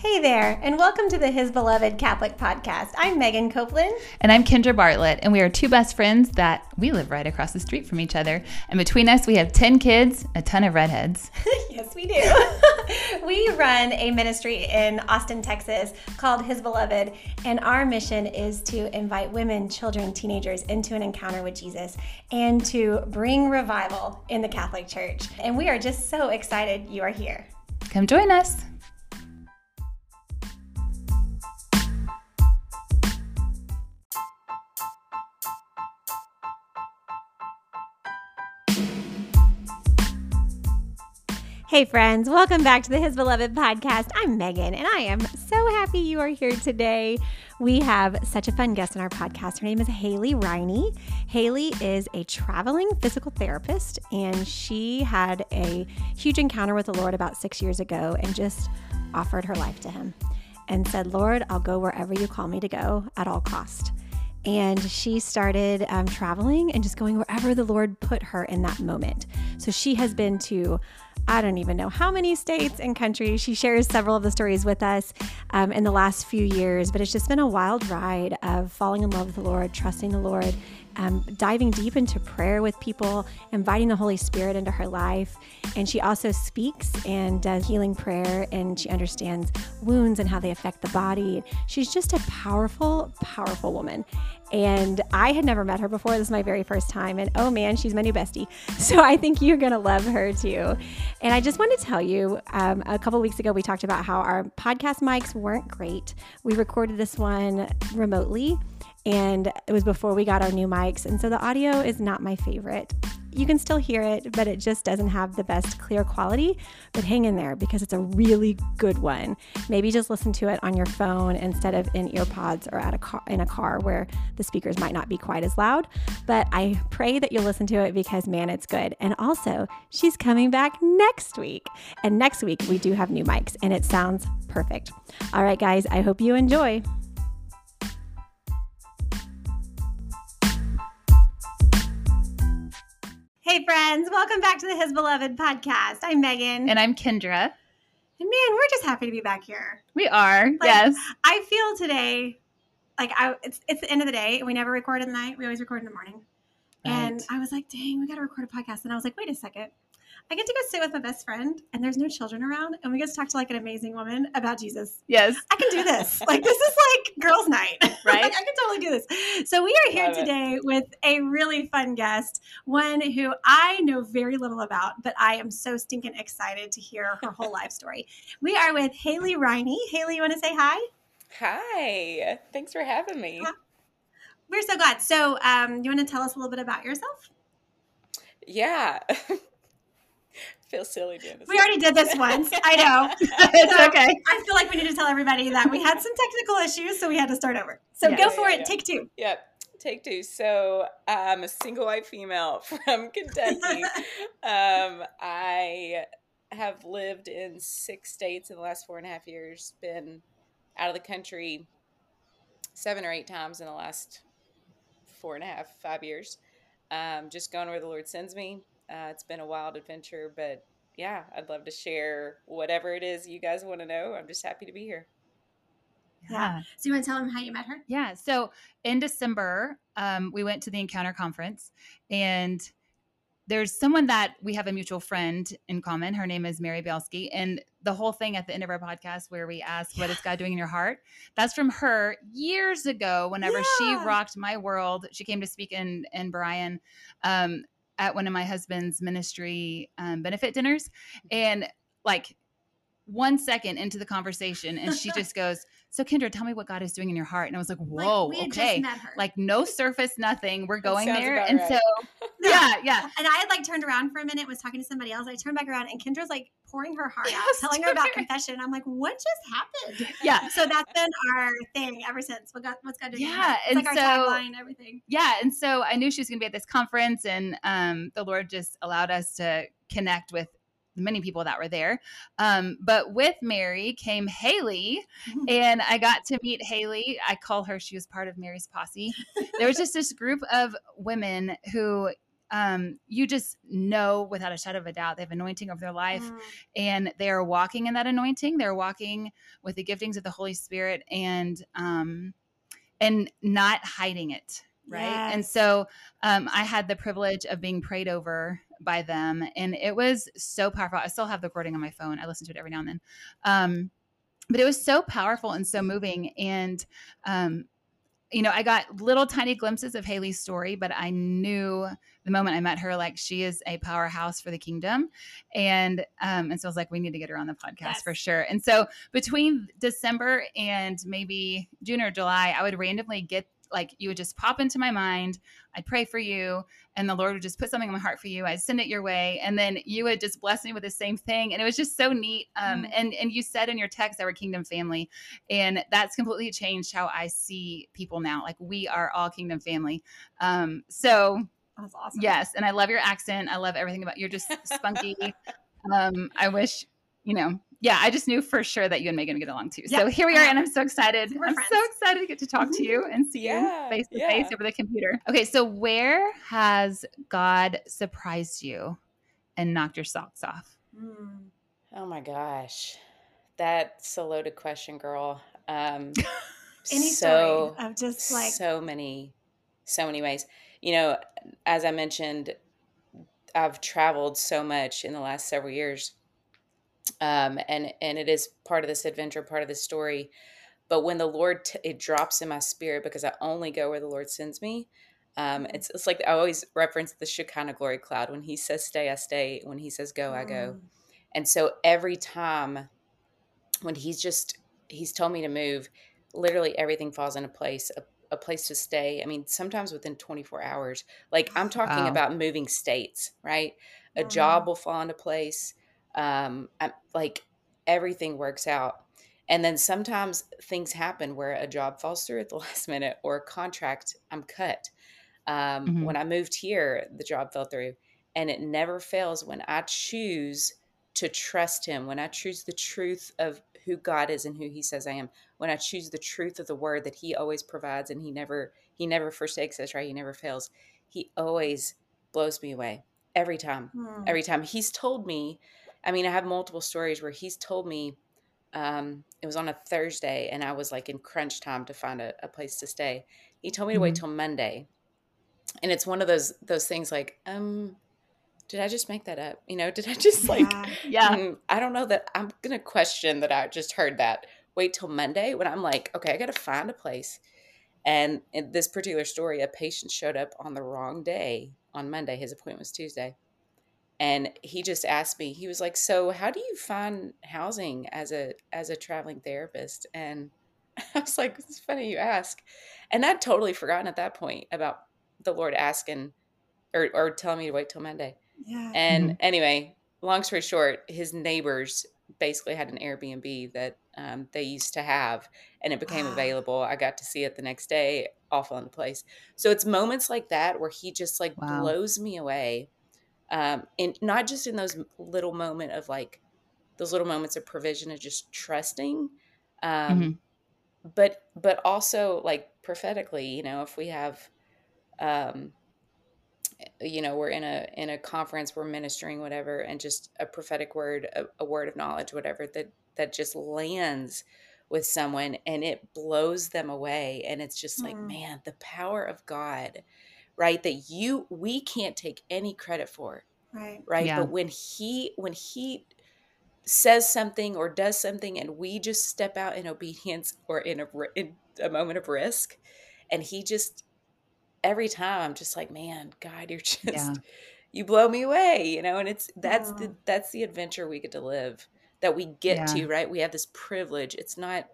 Hey there, and welcome to the His Beloved Catholic Podcast. I'm Megan Copeland. And I'm Kendra Bartlett, and we are two best friends that we live right across the street from each other. And between us, we have 10 kids, a ton of redheads. yes, we do. we run a ministry in Austin, Texas called His Beloved, and our mission is to invite women, children, teenagers into an encounter with Jesus and to bring revival in the Catholic Church. And we are just so excited you are here. Come join us. Hey, friends, welcome back to the His Beloved podcast. I'm Megan, and I am so happy you are here today. We have such a fun guest on our podcast. Her name is Haley Riney. Haley is a traveling physical therapist, and she had a huge encounter with the Lord about six years ago and just offered her life to Him and said, Lord, I'll go wherever you call me to go at all cost and she started um, traveling and just going wherever the Lord put her in that moment. So she has been to I don't even know how many states and countries. She shares several of the stories with us um, in the last few years, but it's just been a wild ride of falling in love with the Lord, trusting the Lord, um, diving deep into prayer with people, inviting the Holy Spirit into her life. And she also speaks and does healing prayer, and she understands wounds and how they affect the body. She's just a powerful, powerful woman. And I had never met her before. This is my very first time. And oh man, she's my new bestie. So I think you're going to love her too. And I just want to tell you um, a couple weeks ago, we talked about how our podcast mics weren't great. We recorded this one remotely and it was before we got our new mics. And so the audio is not my favorite. You can still hear it, but it just doesn't have the best clear quality. But hang in there because it's a really good one. Maybe just listen to it on your phone instead of in earpods or at a car in a car where the speakers might not be quite as loud. But I pray that you'll listen to it because man, it's good. And also, she's coming back next week. And next week we do have new mics and it sounds perfect. All right, guys, I hope you enjoy. Hey, friends, welcome back to the His Beloved podcast. I'm Megan. And I'm Kendra. And man, we're just happy to be back here. We are, like, yes. I feel today like I it's it's the end of the day and we never record at night. We always record in the morning. Right. And I was like, dang, we gotta record a podcast. And I was like, wait a second. I get to go sit with my best friend and there's no children around and we get to talk to like an amazing woman about Jesus. Yes. I can do this. like this is like girls' night. Right. like, I can totally do this. So we are here Love today it. with a really fun guest, one who I know very little about, but I am so stinking excited to hear her whole life story. We are with Haley Riney. Haley, you want to say hi? Hi. Thanks for having me. We're so glad. So, um, you want to tell us a little bit about yourself? Yeah. feel silly doing this. We already did this once. I know. it's so okay. I feel like we need to tell everybody that we had some technical issues, so we had to start over. So yeah, go yeah, for yeah, it. Take two. Yep. Take two. So I'm a single white female from Kentucky. um, I have lived in six states in the last four and a half years, been out of the country seven or eight times in the last four and a half, five years. Um, just going where the Lord sends me. Uh, it's been a wild adventure, but yeah, I'd love to share whatever it is you guys want to know. I'm just happy to be here. Yeah. So you want to tell them how you met her? Yeah. So in December, um, we went to the Encounter Conference, and there's someone that we have a mutual friend in common. Her name is Mary Bielski. And the whole thing at the end of our podcast where we ask, yeah. What is God doing in your heart? That's from her years ago, whenever yeah. she rocked my world. She came to speak in, in Bryan. Um, at one of my husband's ministry um, benefit dinners, mm-hmm. and like one second into the conversation, and she just goes, "So Kendra, tell me what God is doing in your heart." And I was like, "Whoa, like, okay." Like no surface, nothing. We're going there, and right. so yeah, yeah. And I had like turned around for a minute, was talking to somebody else. I turned back around, and Kendra's like pouring her heart out, telling her about confession. I'm like, "What just happened?" Yeah. So that's been our thing ever since. What God, what's God doing? Yeah, it's and like so, our tagline, everything. Yeah, and so I knew she was going to be at this conference, and um, the Lord just allowed us to connect with many people that were there. Um, but with Mary came Haley, and I got to meet Haley. I call her, she was part of Mary's posse. There was just this group of women who um, you just know without a shadow of a doubt they have anointing over their life mm. and they are walking in that anointing. They're walking with the giftings of the Holy Spirit and um, and not hiding it. Right. Yes. And so um, I had the privilege of being prayed over by them. And it was so powerful. I still have the recording on my phone. I listen to it every now and then. Um, but it was so powerful and so moving. And um, you know, I got little tiny glimpses of Haley's story, but I knew the moment I met her, like she is a powerhouse for the kingdom. And um, and so I was like, we need to get her on the podcast yes. for sure. And so between December and maybe June or July, I would randomly get like you would just pop into my mind. I'd pray for you, and the Lord would just put something in my heart for you. I'd send it your way, and then you would just bless me with the same thing. And it was just so neat. Um, mm. And and you said in your text that we're Kingdom family, and that's completely changed how I see people now. Like we are all Kingdom family. Um, so that's awesome. Yes, and I love your accent. I love everything about you're just spunky. um, I wish you know yeah, I just knew for sure that you and Megan would get along too. Yeah. So here we are, and I'm so excited. I'm friends. so excited to get to talk to you and see yeah, you face to face over the computer. Okay, so where has God surprised you and knocked your socks off? Mm. Oh my gosh, that's a loaded question, girl. Um, Any so, story of just like so many, so many ways. You know, as I mentioned, I've traveled so much in the last several years um, and and it is part of this adventure, part of the story. But when the Lord t- it drops in my spirit because I only go where the Lord sends me. Um, mm-hmm. it's it's like I always reference the Shekinah glory cloud. When He says stay, I stay. When He says go, I go. Mm. And so every time when He's just He's told me to move, literally everything falls into place. A, a place to stay. I mean, sometimes within 24 hours. Like I'm talking wow. about moving states, right? A job will fall into place um I'm, like everything works out. And then sometimes things happen where a job falls through at the last minute or a contract i'm cut. Um, mm-hmm. when i moved here the job fell through and it never fails when i choose to trust him when i choose the truth of who god is and who he says i am when i choose the truth of the word that he always provides and he never he never forsakes us right? He never fails. He always blows me away every time hmm. every time. He's told me I mean, I have multiple stories where he's told me um, it was on a Thursday and I was like in crunch time to find a, a place to stay. He told me to mm-hmm. wait till Monday. And it's one of those those things like, um, did I just make that up? You know, did I just like yeah, yeah. Mm, I don't know that I'm gonna question that I just heard that. Wait till Monday when I'm like, okay, I gotta find a place. And in this particular story, a patient showed up on the wrong day on Monday. His appointment was Tuesday and he just asked me he was like so how do you find housing as a as a traveling therapist and i was like it's funny you ask and i'd totally forgotten at that point about the lord asking or, or telling me to wait till monday yeah and mm-hmm. anyway long story short his neighbors basically had an airbnb that um, they used to have and it became wow. available i got to see it the next day all in the place so it's moments like that where he just like wow. blows me away um, and not just in those little moment of like those little moments of provision of just trusting um, mm-hmm. but but also like prophetically you know if we have um, you know we're in a in a conference we're ministering whatever and just a prophetic word a, a word of knowledge whatever that that just lands with someone and it blows them away and it's just mm. like man the power of god right that you we can't take any credit for right right yeah. but when he when he says something or does something and we just step out in obedience or in a in a moment of risk and he just every time i'm just like man god you're just yeah. you blow me away you know and it's that's the that's the adventure we get to live that we get yeah. to right we have this privilege it's not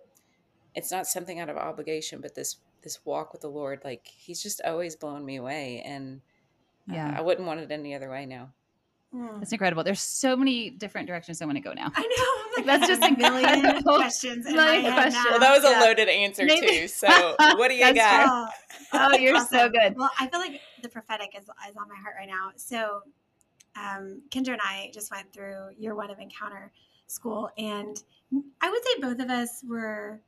it's not something out of obligation but this this walk with the Lord, like He's just always blown me away, and yeah, uh, I wouldn't want it any other way now. Hmm. That's incredible. There's so many different directions I want to go now. I know. Like, that's just a million questions. Million questions. Well, that was a loaded answer Maybe. too. So, what do you got? Oh, oh you're awesome. so good. Well, I feel like the prophetic is, is on my heart right now. So, um, Kendra and I just went through year one of Encounter School, and I would say both of us were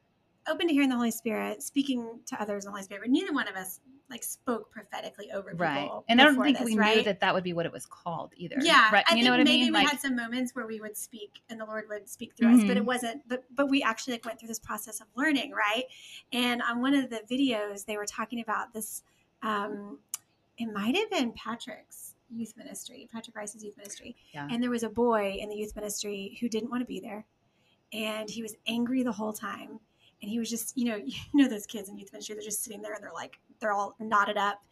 open to hearing the Holy Spirit, speaking to others in the Holy Spirit, but neither one of us like spoke prophetically over people. right and i don't think this, we right? knew that that would be what it was called either Yeah, right I you think know what i mean? maybe we like had some moments where we would speak and the Lord would speak through us, but it wasn't. But but we actually like went through this process of learning, right? And on one of the videos, they were talking about this. Um, it might have been Patrick's youth ministry, Patrick Reis's youth ministry, Yeah. and there was a boy in the youth ministry who didn't want to be there, and he was angry the whole time, and he was just you know you know those kids in youth ministry they're just sitting there and they're like they're all knotted up,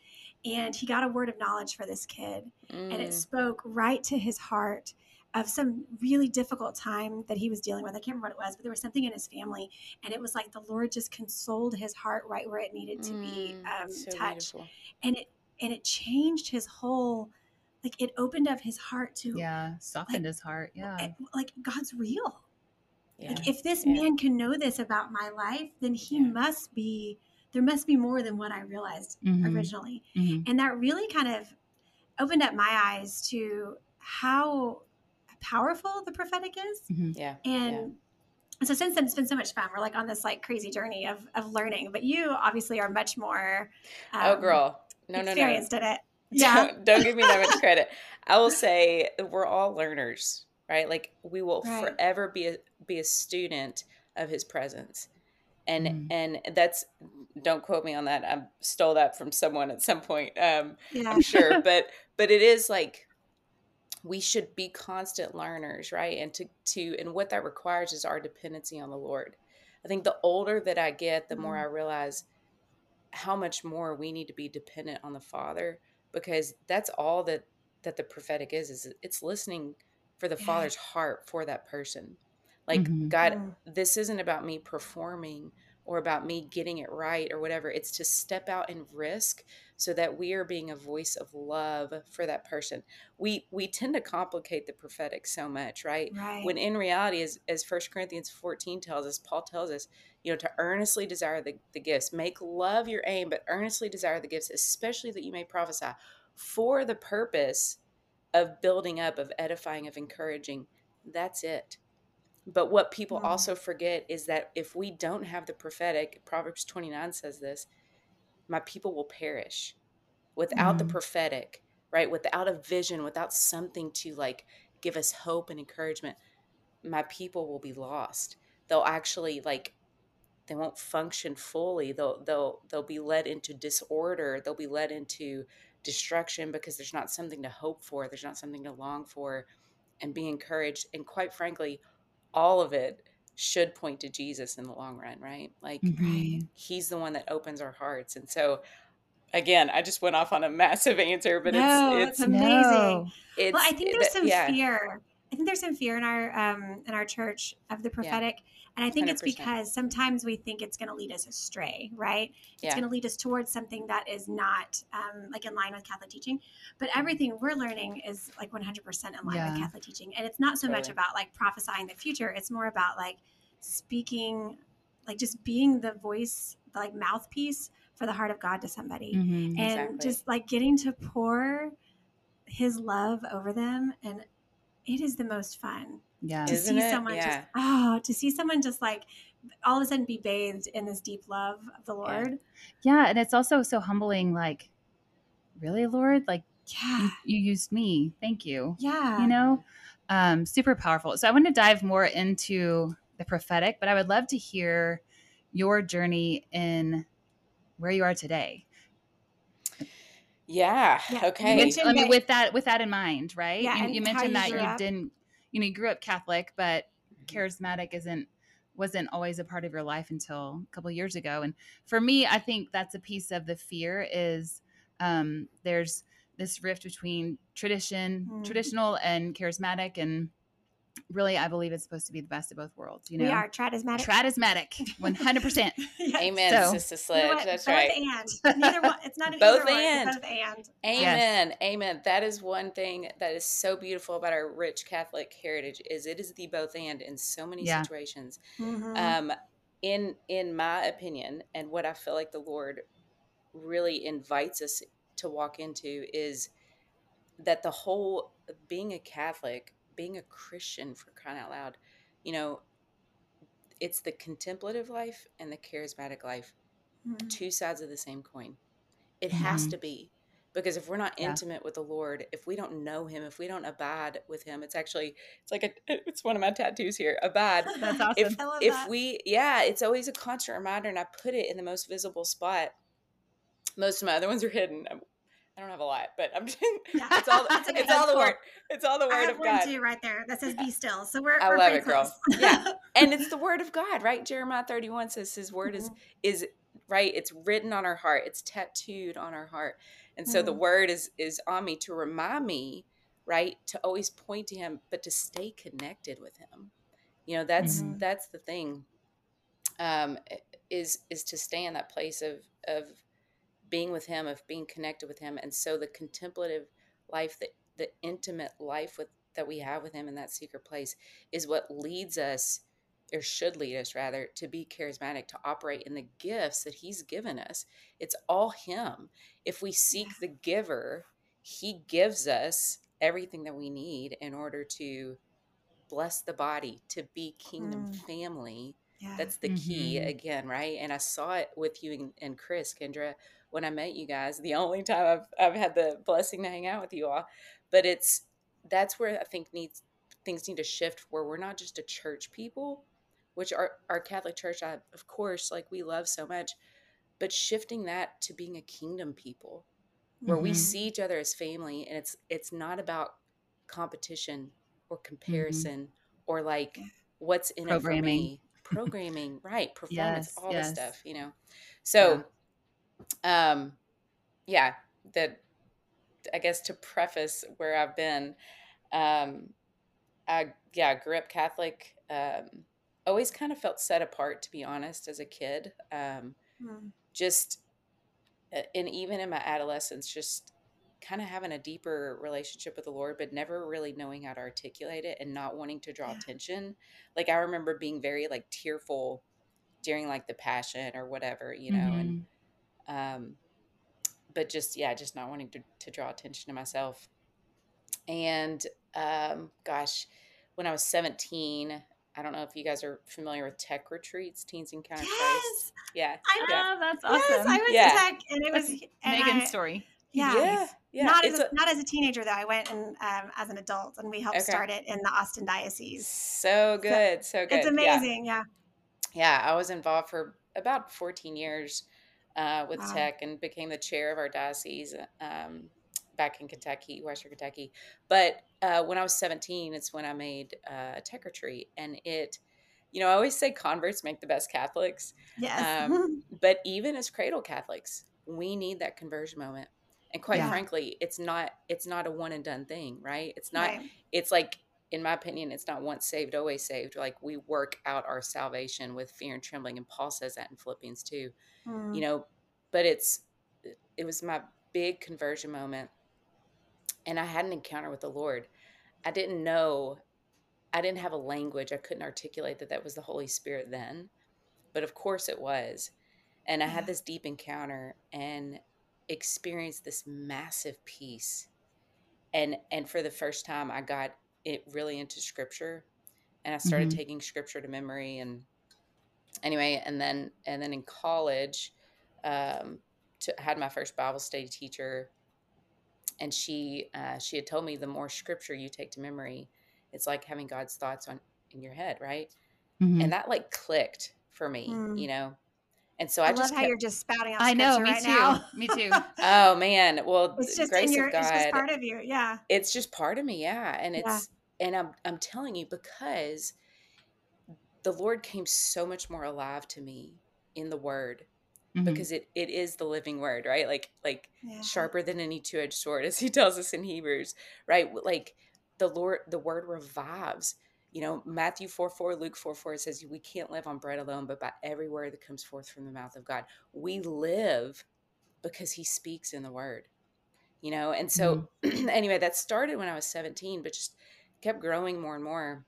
and he got a word of knowledge for this kid and it Mm. spoke right to his heart of some really difficult time that he was dealing with. I can't remember what it was, but there was something in his family, and it was like the Lord just consoled his heart right where it needed to be Mm, um, so touched, beautiful. and it and it changed his whole, like it opened up his heart to yeah softened his heart yeah eh, like God's real. Yeah. Like if this Yeah. man can know this about my life, then he Yeah. must be there must be more than what I realized Mhm. originally. Mhm. And that really kind of opened up my eyes to how powerful the prophetic is. yeah. And so since then, it's been so much fun. We're like on this like crazy journey of, of learning, but you obviously are much more oh, um, girl. No, no, no. experienced in it. Yeah. Don't, don't give me that much credit. I will say we're all learners, right? Like we will Right. forever be a, be a student of his presence. And Mm. and that's don't quote me on that. I stole that from someone at some point. Um Yeah. I'm sure, but but it is like we should be constant learners, right? And to to and what that requires is our dependency on the Lord. I think the older that I get, the more Mhm. I realize how much more we need to be dependent on the Father because that's all that that the prophetic is is it's listening for the Yeah. Father's heart for that person. Like Mhm. God, this isn't about me performing or about me getting it right or whatever. It's to step out and risk so that we are being a voice of love for that person. We we tend to complicate the prophetic so much, right? Right. When in reality, as as First Corinthians 14 tells us, Paul tells us, you know, to earnestly desire the, the gifts. Make love your aim, but earnestly desire the gifts, especially that you may prophesy for the purpose of building up, of edifying, of encouraging. That's it. But what people Mm. also forget is that if we don't have the prophetic, Proverbs 29 says this, my people will perish without the Mhm. prophetic, right? Without a vision, without something to like give us hope and encouragement, my people will be lost. They'll actually like they won't function fully. They'll they'll they'll be led into disorder. They'll be led into destruction because there's not something to hope for. There's not something to long for and be encouraged. And quite frankly, all of it should point to Jesus in the long run, right? Like Mhm. he's the one that opens our hearts. And so again, I just went off on a massive answer, but No, it's it's it's amazing. No. it's well, I think there's that- some yeah. fear. I think there's some fear in our um, in our church of the prophetic, and I think it's 100%. because sometimes we think it's going to lead us astray, right? It's Yeah. going to lead us towards something that is not um, like in line with Catholic teaching. But everything we're learning is like 100% in line Yeah. with Catholic teaching, and it's not so much about like prophesying the future. It's more about like speaking, like just being the voice, the, like mouthpiece for the heart of God to somebody Mhm. and Exactly. just like getting to pour his love over them and it is the most fun yeah to Isn't see it? someone Yeah. just oh to see someone just like all of a sudden be bathed in this deep love of the lord yeah and it's also so humbling like really lord like yeah you, you used me thank you yeah you know um super powerful so i want to dive more into the prophetic but i would love to hear your journey in where you are today Yeah. Yeah. Okay. mentioned i mean that- with that with that in mind right Yeah, you, you mentioned you that you up. didn't you know you grew up catholic but Mm-hmm. charismatic isn't wasn't always a part of your life until a couple years ago and for me i think that's a piece of the fear is um there's this rift between tradition Mm. traditional and charismatic and really i believe it's supposed to be the best of both worlds you know we are charismatic Tradismatic, 100% Amen, So- Sister You know That's both right. and neither one it's not an Both either or, it's and. both and Amen. Amen. That is one thing that is so beautiful about our rich Catholic heritage is it is the both and in so many Yeah. situations. Mhm. Um in in my opinion and what I feel like the Lord really invites us to walk into is that the whole being a Catholic, being a Christian for crying out loud, you know, it's the contemplative life and the charismatic life Mhm. two sides of the same coin. It has Mhm. to be. Because if we're not Yeah. intimate with the Lord, if we don't know him, if we don't abide with him, it's actually it's like a it's one of my tattoos here. Abide. That's awesome. If I love if that. we yeah, it's always a constant reminder and I put it in the most visible spot. Most of my other ones are hidden. I'm- don't have a lot, but I'm just Yeah. it's all That's okay. it's all the cool. word it's all the I word have of one God. too right there that says "Be still." So we're I we're love it, girl. Yeah. and it's the word of God, right? Jeremiah 31 says his word is Mhm. is right, it's written on our heart, it's tattooed on our heart. And so the Mm. word is is on me to remind me, right, to always point to him, but to stay connected with him. You know, that's Mhm. that's the thing. Um is is to stay in that place of of being with him, of being connected with him. And so the contemplative life, the the intimate life with that we have with him in that secret place is what leads us or should lead us rather to be charismatic to operate in the gifts that he's given us it's all him if we seek Yeah. the giver he gives us everything that we need in order to bless the body to be kingdom Mm. family Yeah. that's the key Mhm. again right and i saw it with you and, and chris kendra when i met you guys the only time i've i've had the blessing to hang out with you all but it's that's where i think needs things need to shift where we're not just a church people which our our catholic church I, of course like we love so much but shifting that to being a kingdom people where we Mhm. see each other as family and it's it's not about competition or comparison or like what's in it for Programming. me programming right performance Yes, all yes. this stuff you know so um yeah that i guess to preface where i've been um i yeah grew up catholic um always kind of felt set apart to be honest as a kid um Mm. just uh, and even in my adolescence just kind of having a deeper relationship with the lord but never really knowing how to articulate it and not wanting to draw Yeah. attention like i remember being very like tearful during like the passion or whatever you know and Mhm. Um but just yeah just not wanting to, to draw attention to myself and um gosh when i was 17 i don't know if you guys are familiar with TEC retreats teens encounter christ Yes. yeah I yeah Ah, that's Yes, awesome. I was Yeah. TEC, and it was That's and Megan's I- story. Yeah. yeah, yeah. not as a, a- not as a teenager though. I went and um, as an adult, and we helped Okay. start it in the Austin diocese. so good so good It's yeah. amazing. Yeah. yeah, I was involved for about 14 years uh, with Wow. TEC and became the chair of our diocese um, back in Kentucky, Western Kentucky. But uh, when I was 17, it's when I made uh, a TEC retreat. And it, you know, I always say converts make the best Catholics. Yes. Um, but even as cradle Catholics, we need that conversion moment. And quite Yeah. frankly, it's not it's not a one and done thing, right? It's not Right. it's like in my opinion it's not once saved always saved like we work out our salvation with fear and trembling and paul says that in philippians 2 Mm. you know but it's it was my big conversion moment and i had an encounter with the lord i didn't know i didn't have a language i couldn't articulate that that was the holy spirit then but of course it was and i Yeah. had this deep encounter and experienced this massive peace and and for the first time i got it really into scripture and i started Mhm. taking scripture to memory and anyway and then and then in college um to, had my first bible study teacher and she uh, she had told me the more scripture you take to memory it's like having god's thoughts on in your head right Mhm. and that like clicked for me Mm. you know and so i, I, love just how kept, you're just spouting out I know, me right too. now. Me too. oh man well it's just grace in your. of god It's just part of you. Yeah. it's just part of me yeah and Yeah. it's and i'm i'm telling you because the lord came so much more alive to me in the word Mhm. because it it is the living word right like like Yeah. sharper than any two-edged sword as he tells us in hebrews right like the lord the word revives you know matthew 4 4 luke 4 4 it says we can't live on bread alone but by every word that comes forth from the mouth of god. We live because he speaks in the word you know and so anyway that started when i was 17 but just kept growing more and more.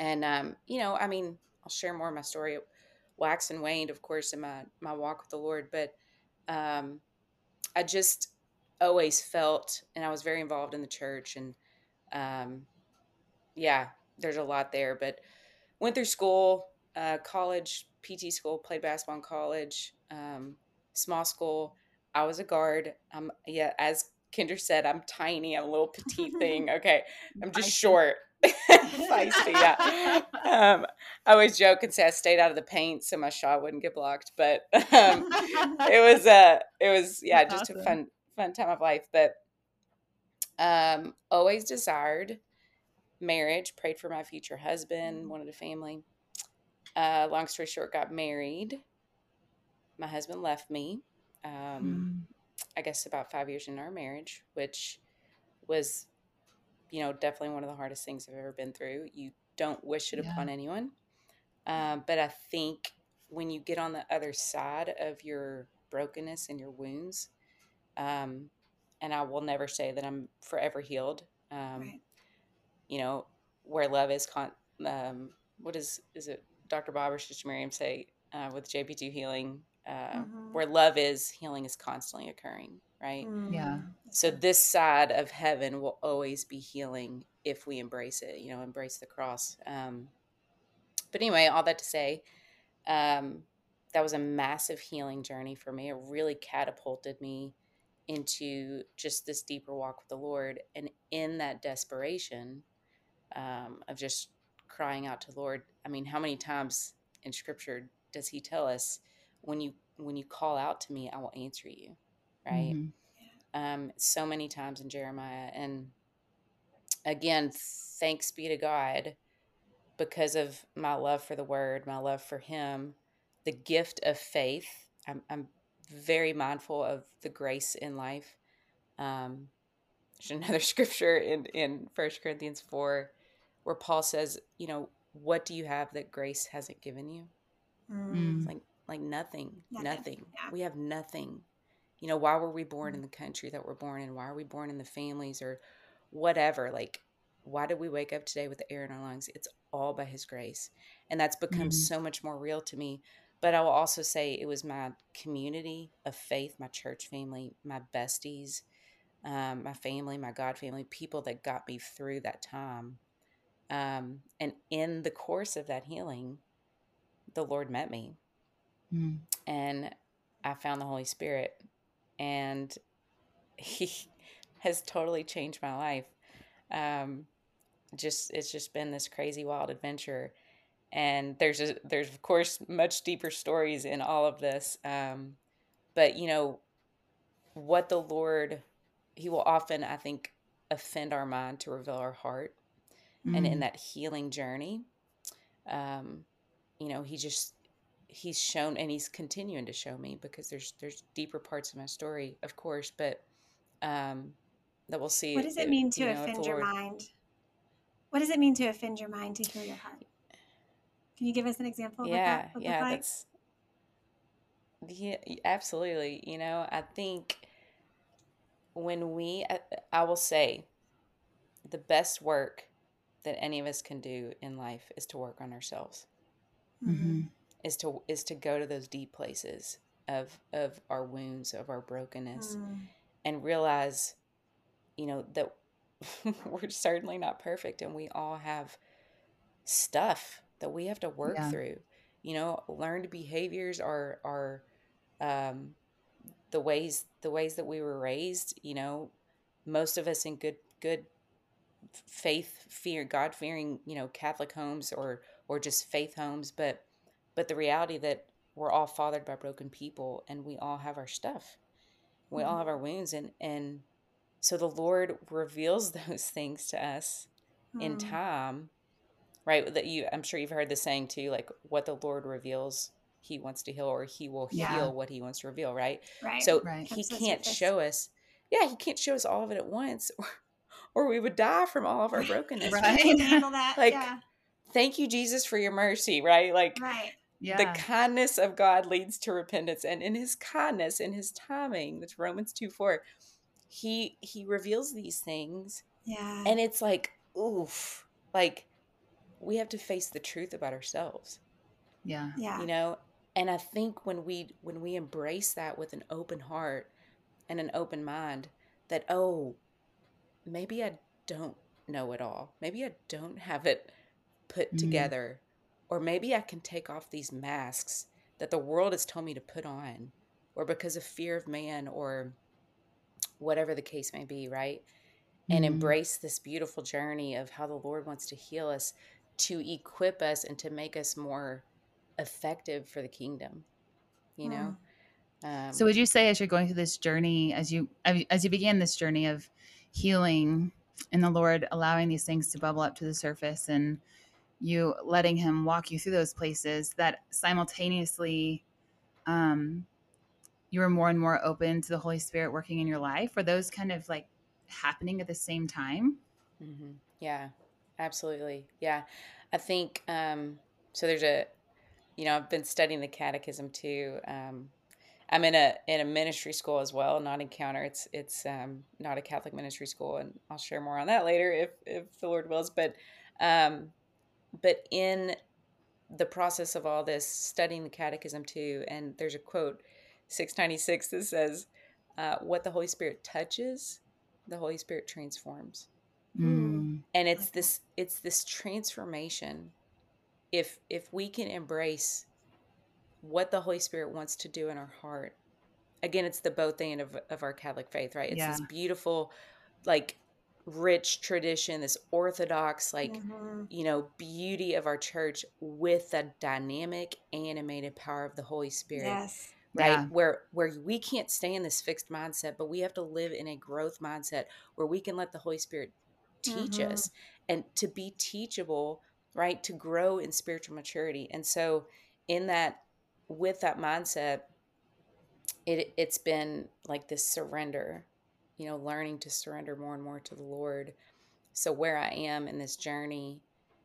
And um you know i mean i'll share more of my story. It waxed and waned of course in my my walk with the lord but um i just always felt and i was very involved in the church and um yeah there's a lot there but went through school uh college pt school played basketball in college um small school I was a guard. Um, yeah, as Kendra said, I'm tiny. I'm a little petite thing. Okay, I'm just short. Feisty, yeah. Um, I always joke and say I stayed out of the paint so my shot wouldn't get blocked, but um, it was uh, it was yeah, That's just awesome. a fun fun time of life. But um, always desired marriage. Prayed for my future husband. Wanted a family. Uh, long story short, got married. My husband left me. Um, Mm. I guess about five years in our marriage, which was, you know, definitely one of the hardest things I've ever been through. You don't wish it Yeah. upon anyone. Um, but I think when you get on the other side of your brokenness and your wounds, um, and I will never say that I'm forever healed. Um, Right. You know, where love is, con- um, what is, is it Dr. Bob or Sister Miriam say uh, with JP2 healing? Uh, Mhm. Where love is, healing is constantly occurring, right? Yeah. Mm. So this side of heaven will always be healing if we embrace it, you know, embrace the cross. Um, but anyway, all that to say, um, that was a massive healing journey for me. It really catapulted me into just this deeper walk with the Lord. And in that desperation um, of just crying out to the Lord, I mean, how many times in Scripture does He tell us, when you when you call out to me, I will answer you, right? Mhm. um, so many times in Jeremiah. And again, thanks be to God because of my love for the word, my love for Him, the gift of faith. I'm, I'm very mindful of the grace in life. Um, there's another scripture in, in First Corinthians 4 where Paul says, you know, what do you have that grace hasn't given you? Mm. Like like nothing, Nothing, nothing. yeah. We have nothing. You know, why were we born in the country that we're born in? Why are we born in the families or whatever? Like, why did we wake up today with the air in our lungs? It's all by His grace, and that's become Mhm. so much more real to me. But I will also say it was my community of faith, my church family, my besties, um, my family, my God family, people that got me through that time. Um, and in the course of that healing, the Lord met me Mm. and I found the Holy Spirit, and He has totally changed my life. Um, just it's just been this crazy wild adventure, and there's a, there's of course much deeper stories in all of this. Um, but you know what the Lord, He will often I think offend our mind to reveal our heart, and in Mm. that healing journey, um, you know He just he's shown and he's continuing to show me because there's there's deeper parts of my story of course but um that we'll see What does it mean to you know, offend your mind? What does it mean to offend your mind to heal your heart? Can you give us an example? yeah that yeah like? that's yeah absolutely you know i think when we I, I will say the best work that any of us can do in life is to work on ourselves Mhm. is to is to go to those deep places of of our wounds of our brokenness Mm. and realize, you know, that we're certainly not perfect and we all have stuff that we have to work Yeah. through. You know, learned behaviors are are um the ways the ways that we were raised, you know, most of us in good good faith fear God fearing, you know, Catholic homes or or just faith homes, but but the reality that we're all fathered by broken people and we all have our stuff we all have our wounds and and so the lord reveals those things to us in Mm. time right that you i'm sure you've heard the saying too like what the lord reveals he wants to heal or he will Yeah. heal what he wants to reveal right Right. so Right. he can't surface. show us yeah he can't show us all of it at once or, or we would die from all of our brokenness Right. Handle that. Like, yeah. thank you jesus for your mercy right like Right. Yeah. the kindness of God leads to repentance, and in His kindness, in His timing, that's Romans two four. He He reveals these things, Yeah. and it's like oof, like we have to face the truth about ourselves, yeah. yeah. you know. And I think when we when we embrace that with an open heart and an open mind, that oh, maybe I don't know it all. Maybe I don't have it put Mm. together. Or maybe I can take off these masks that the world has told me to put on or because of fear of man or whatever the case may be, right? And Mhm. embrace this beautiful journey of how the Lord wants to heal us to equip us and to make us more effective for the kingdom, you know? Um, So would you say as you're going through this journey, as you as you began this journey of healing and the Lord allowing these things to bubble up to the surface and you letting him walk you through those places that simultaneously um you were more and more open to the Holy Spirit working in your life? Were those kind of like happening at the same time? hmm Yeah, absolutely. Yeah. I think um so there's a you know, I've been studying the catechism too. Um I'm in a in a ministry school as well, not encounter. It's it's um not a Catholic ministry school and I'll share more on that later if if the Lord wills, but um but in the process of all this studying the catechism too and there's a quote 696 that says uh, what the Holy Spirit touches, the Holy Spirit transforms Mm. and it's this it's this transformation if if we can embrace what the holy spirit wants to do in our heart again it's the both end of, of our catholic faith right it's this beautiful like rich tradition this orthodox like Mhm. you know beauty of our church with the dynamic animated power of the holy spirit Yes. right Yeah. where where we can't stay in this fixed mindset but we have to live in a growth mindset where we can let the holy spirit teach Mhm. us and to be teachable right to grow in spiritual maturity and so in that with that mindset it it's been like this surrender you know learning to surrender more and more to the lord. So where i am in this journey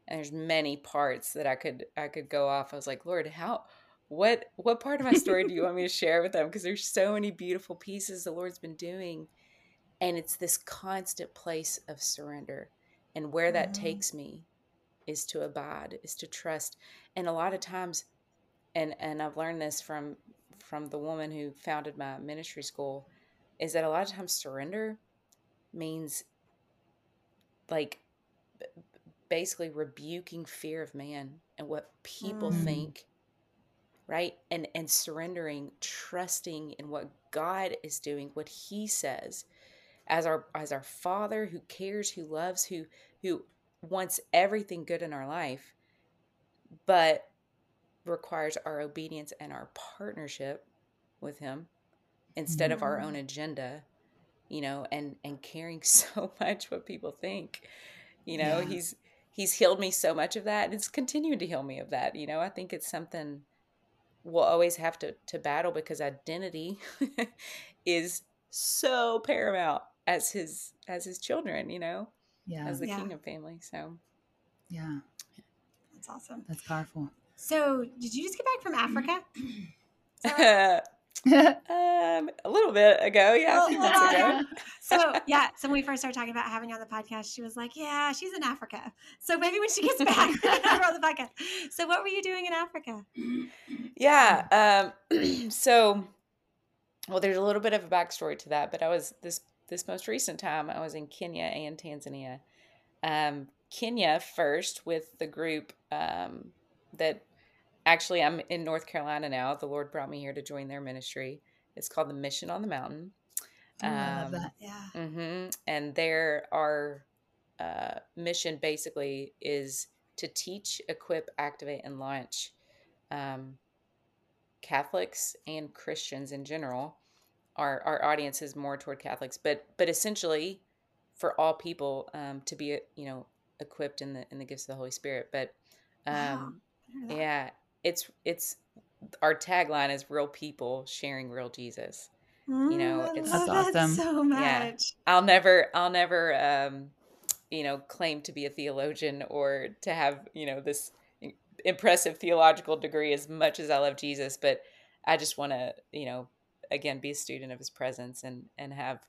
and there's many parts that i could i could go off. I was like lord how what what part of my story do you want me to share with them? Because there's so many beautiful pieces the lord's been doing. And it's this constant place of surrender. And where that Mhm. takes me is to abide is to trust. And a lot of times and and i've learned this from from the woman who founded my ministry school is that a lot of times surrender means like basically rebuking fear of man and what people Mm. think right and and surrendering trusting in what god is doing what he says as our as our father who cares who loves who who wants everything good in our life but requires our obedience and our partnership with him instead of our own mm. agenda you know and and caring so much what people think you know Yeah. he's he's healed me so much of that and it's continuing to heal me of that you know i think it's something we'll always have to to battle because identity is so paramount as his as his children you know Yeah. as the Yeah. kingdom family so Yeah. That's awesome. That's powerful. So, did you just get back from Africa? Is um a little bit ago yeah well, ago So yeah, so when we first started talking about having you on the podcast, she was like, "Yeah, she's in Africa." So maybe when she gets back, we're on the podcast. So what were you doing in Africa? Yeah. Um, so, well, there's a little bit of a backstory to that, but I was this this most recent time I was in Kenya and Tanzania. Um, Kenya first with the group um, that actually I'm in North Carolina now. The Lord brought me here to join their ministry. It's called the Mission on the Mountain. Oh, I love Um, that. Yeah. hmm And there, our uh, mission basically is to teach, equip, activate, and launch um, Catholics and Christians in general. Our our audience is more toward Catholics, but but essentially for all people um, to be you know equipped in the in the gifts of the Holy Spirit. But um, I didn't know that. yeah, it's it's our tagline is real people sharing real Jesus you know, Mm, I it's- love That's that awesome. so Yeah. I'll never I'll never um you know claim to be a theologian or to have, you know, this impressive theological degree as much as I love Jesus, but I just want to, you know, again be a student of his presence and and have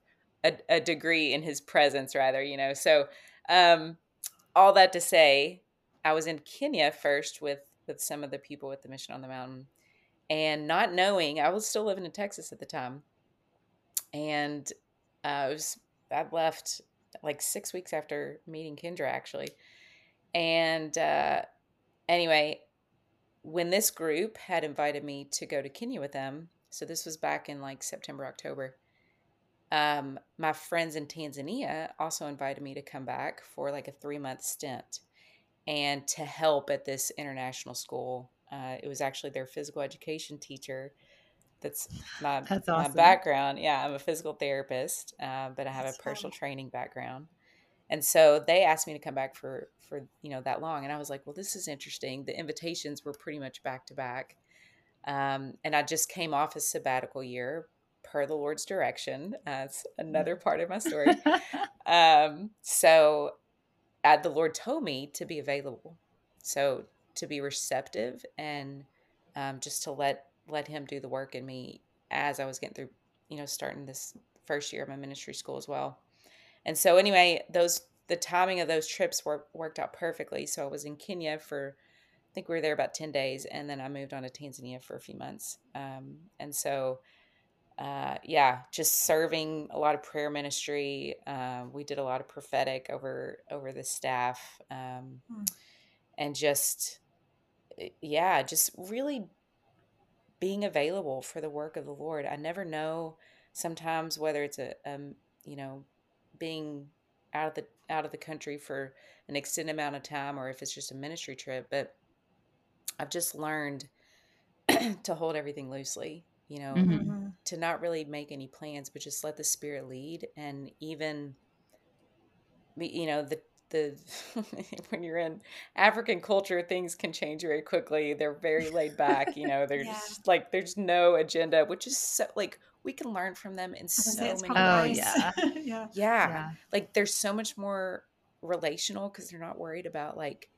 a, a degree in his presence rather, you know. So um all that to say, I was in Kenya first with with some of the people with the mission on the mountain. And not knowing I was still living in Texas at the time. And uh, it was I left like six weeks after meeting Kendra actually, and uh, anyway, when this group had invited me to go to Kenya with them, So this was back in like September, October. Um, my friends in Tanzania also invited me to come back for like a three month stint and to help at this international school. Uh, it was actually their physical education teacher. That's my, That's my background. Yeah, I'm a physical therapist, uh, but I have That's a personal fun. training background. And so they asked me to come back for for you know that long, and I was like, well, this is interesting. The invitations were pretty much back to back, um, and I just came off a sabbatical year per the Lord's direction. That's another part of my story. um, so uh, the Lord told me to be available, so to be receptive and um, just to let let Him do the work in me as I was getting through, you know, starting this first year of my ministry school as well. And so anyway, those the timing of those trips were, worked out perfectly. So I was in Kenya for I think we were there about 10 days and then I moved on to Tanzania for a few months. Um, and so uh, yeah, just serving a lot of prayer ministry. Uh, we did a lot of prophetic over over the staff, um, Hmm. and just eh, yeah, just really being available for the work of the Lord. I never know sometimes whether it's a um, you know being out of the out of the country for an extended amount of time or if it's just a ministry trip, but I've just learned to hold everything loosely. You know, Mhm. Mhm. to not really make any plans but just let the spirit lead and even you know the the when you're in african culture things can change very quickly they're very laid back you know there's Yeah. like there's no agenda which is so like we can learn from them in I was gonna so many probably Oh, ways yeah. yeah. yeah. Yeah. like there's so much more relational because they're not worried about like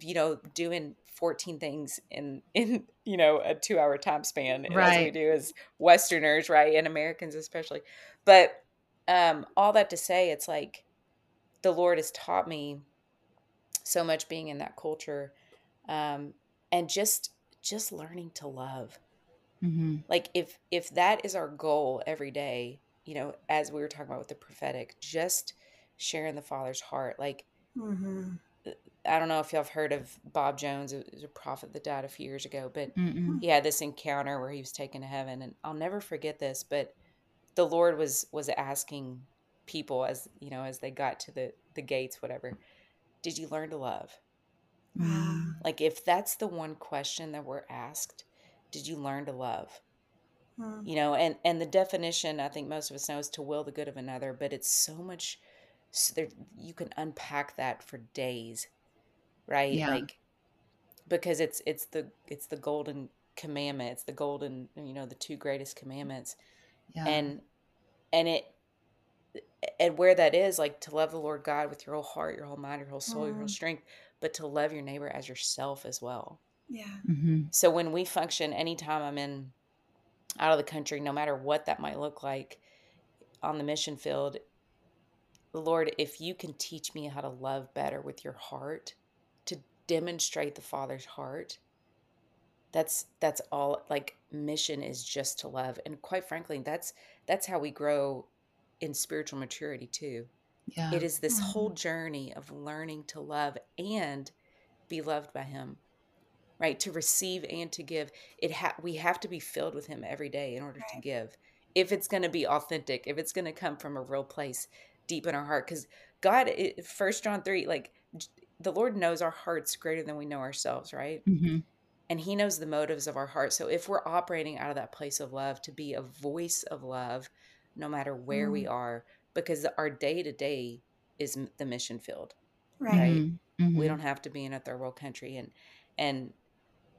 you know doing 14 things in in you know a two hour time span as we do as westerners right and americans especially. But um all that to say it's like the lord has taught me so much being in that culture um and just just learning to love. Mm-hmm. like if if that is our goal every day you know as we were talking about with the prophetic just sharing the father's heart like hmm i don't know if y'all have heard of bob jones it was a prophet that died a few years ago but Mm-mm. he had this encounter where he was taken to heaven and i'll never forget this but the lord was was asking people as you know as they got to the the gates whatever did you learn to love Mm. like if that's the one question that we're asked did you learn to love Mm. you know and and the definition i think most of us know is to will the good of another but it's so much so there you can unpack that for days right Yeah. like because it's it's the it's the golden commandment it's the golden you know the two greatest commandments Yeah. and and it and where that is like to love the lord god with your whole heart your whole mind your whole soul your whole Mm. strength but to love your neighbor as yourself as well Yeah. Mhm. so when we function anytime i'm in out of the country no matter what that might look like on the mission field lord if you can teach me how to love better with your heart to demonstrate the father's heart that's that's all like mission is just to love. And quite frankly that's that's how we grow in spiritual maturity too. Yeah. it is this Mhm. whole journey of learning to love and be loved by him right? To receive and to give. It ha- we have to be filled with him every day in order to give. If it's going to be authentic if it's going to come from a real place deep in our heart because god first john 3 like j- the lord knows our hearts greater than we know ourselves right Mhm. and he knows the motives of our heart so if we're operating out of that place of love to be a voice of love no matter where we Mm. are because our day to day is the mission field Right. Right. Mhm. Mhm. we don't have to be in a third world country and and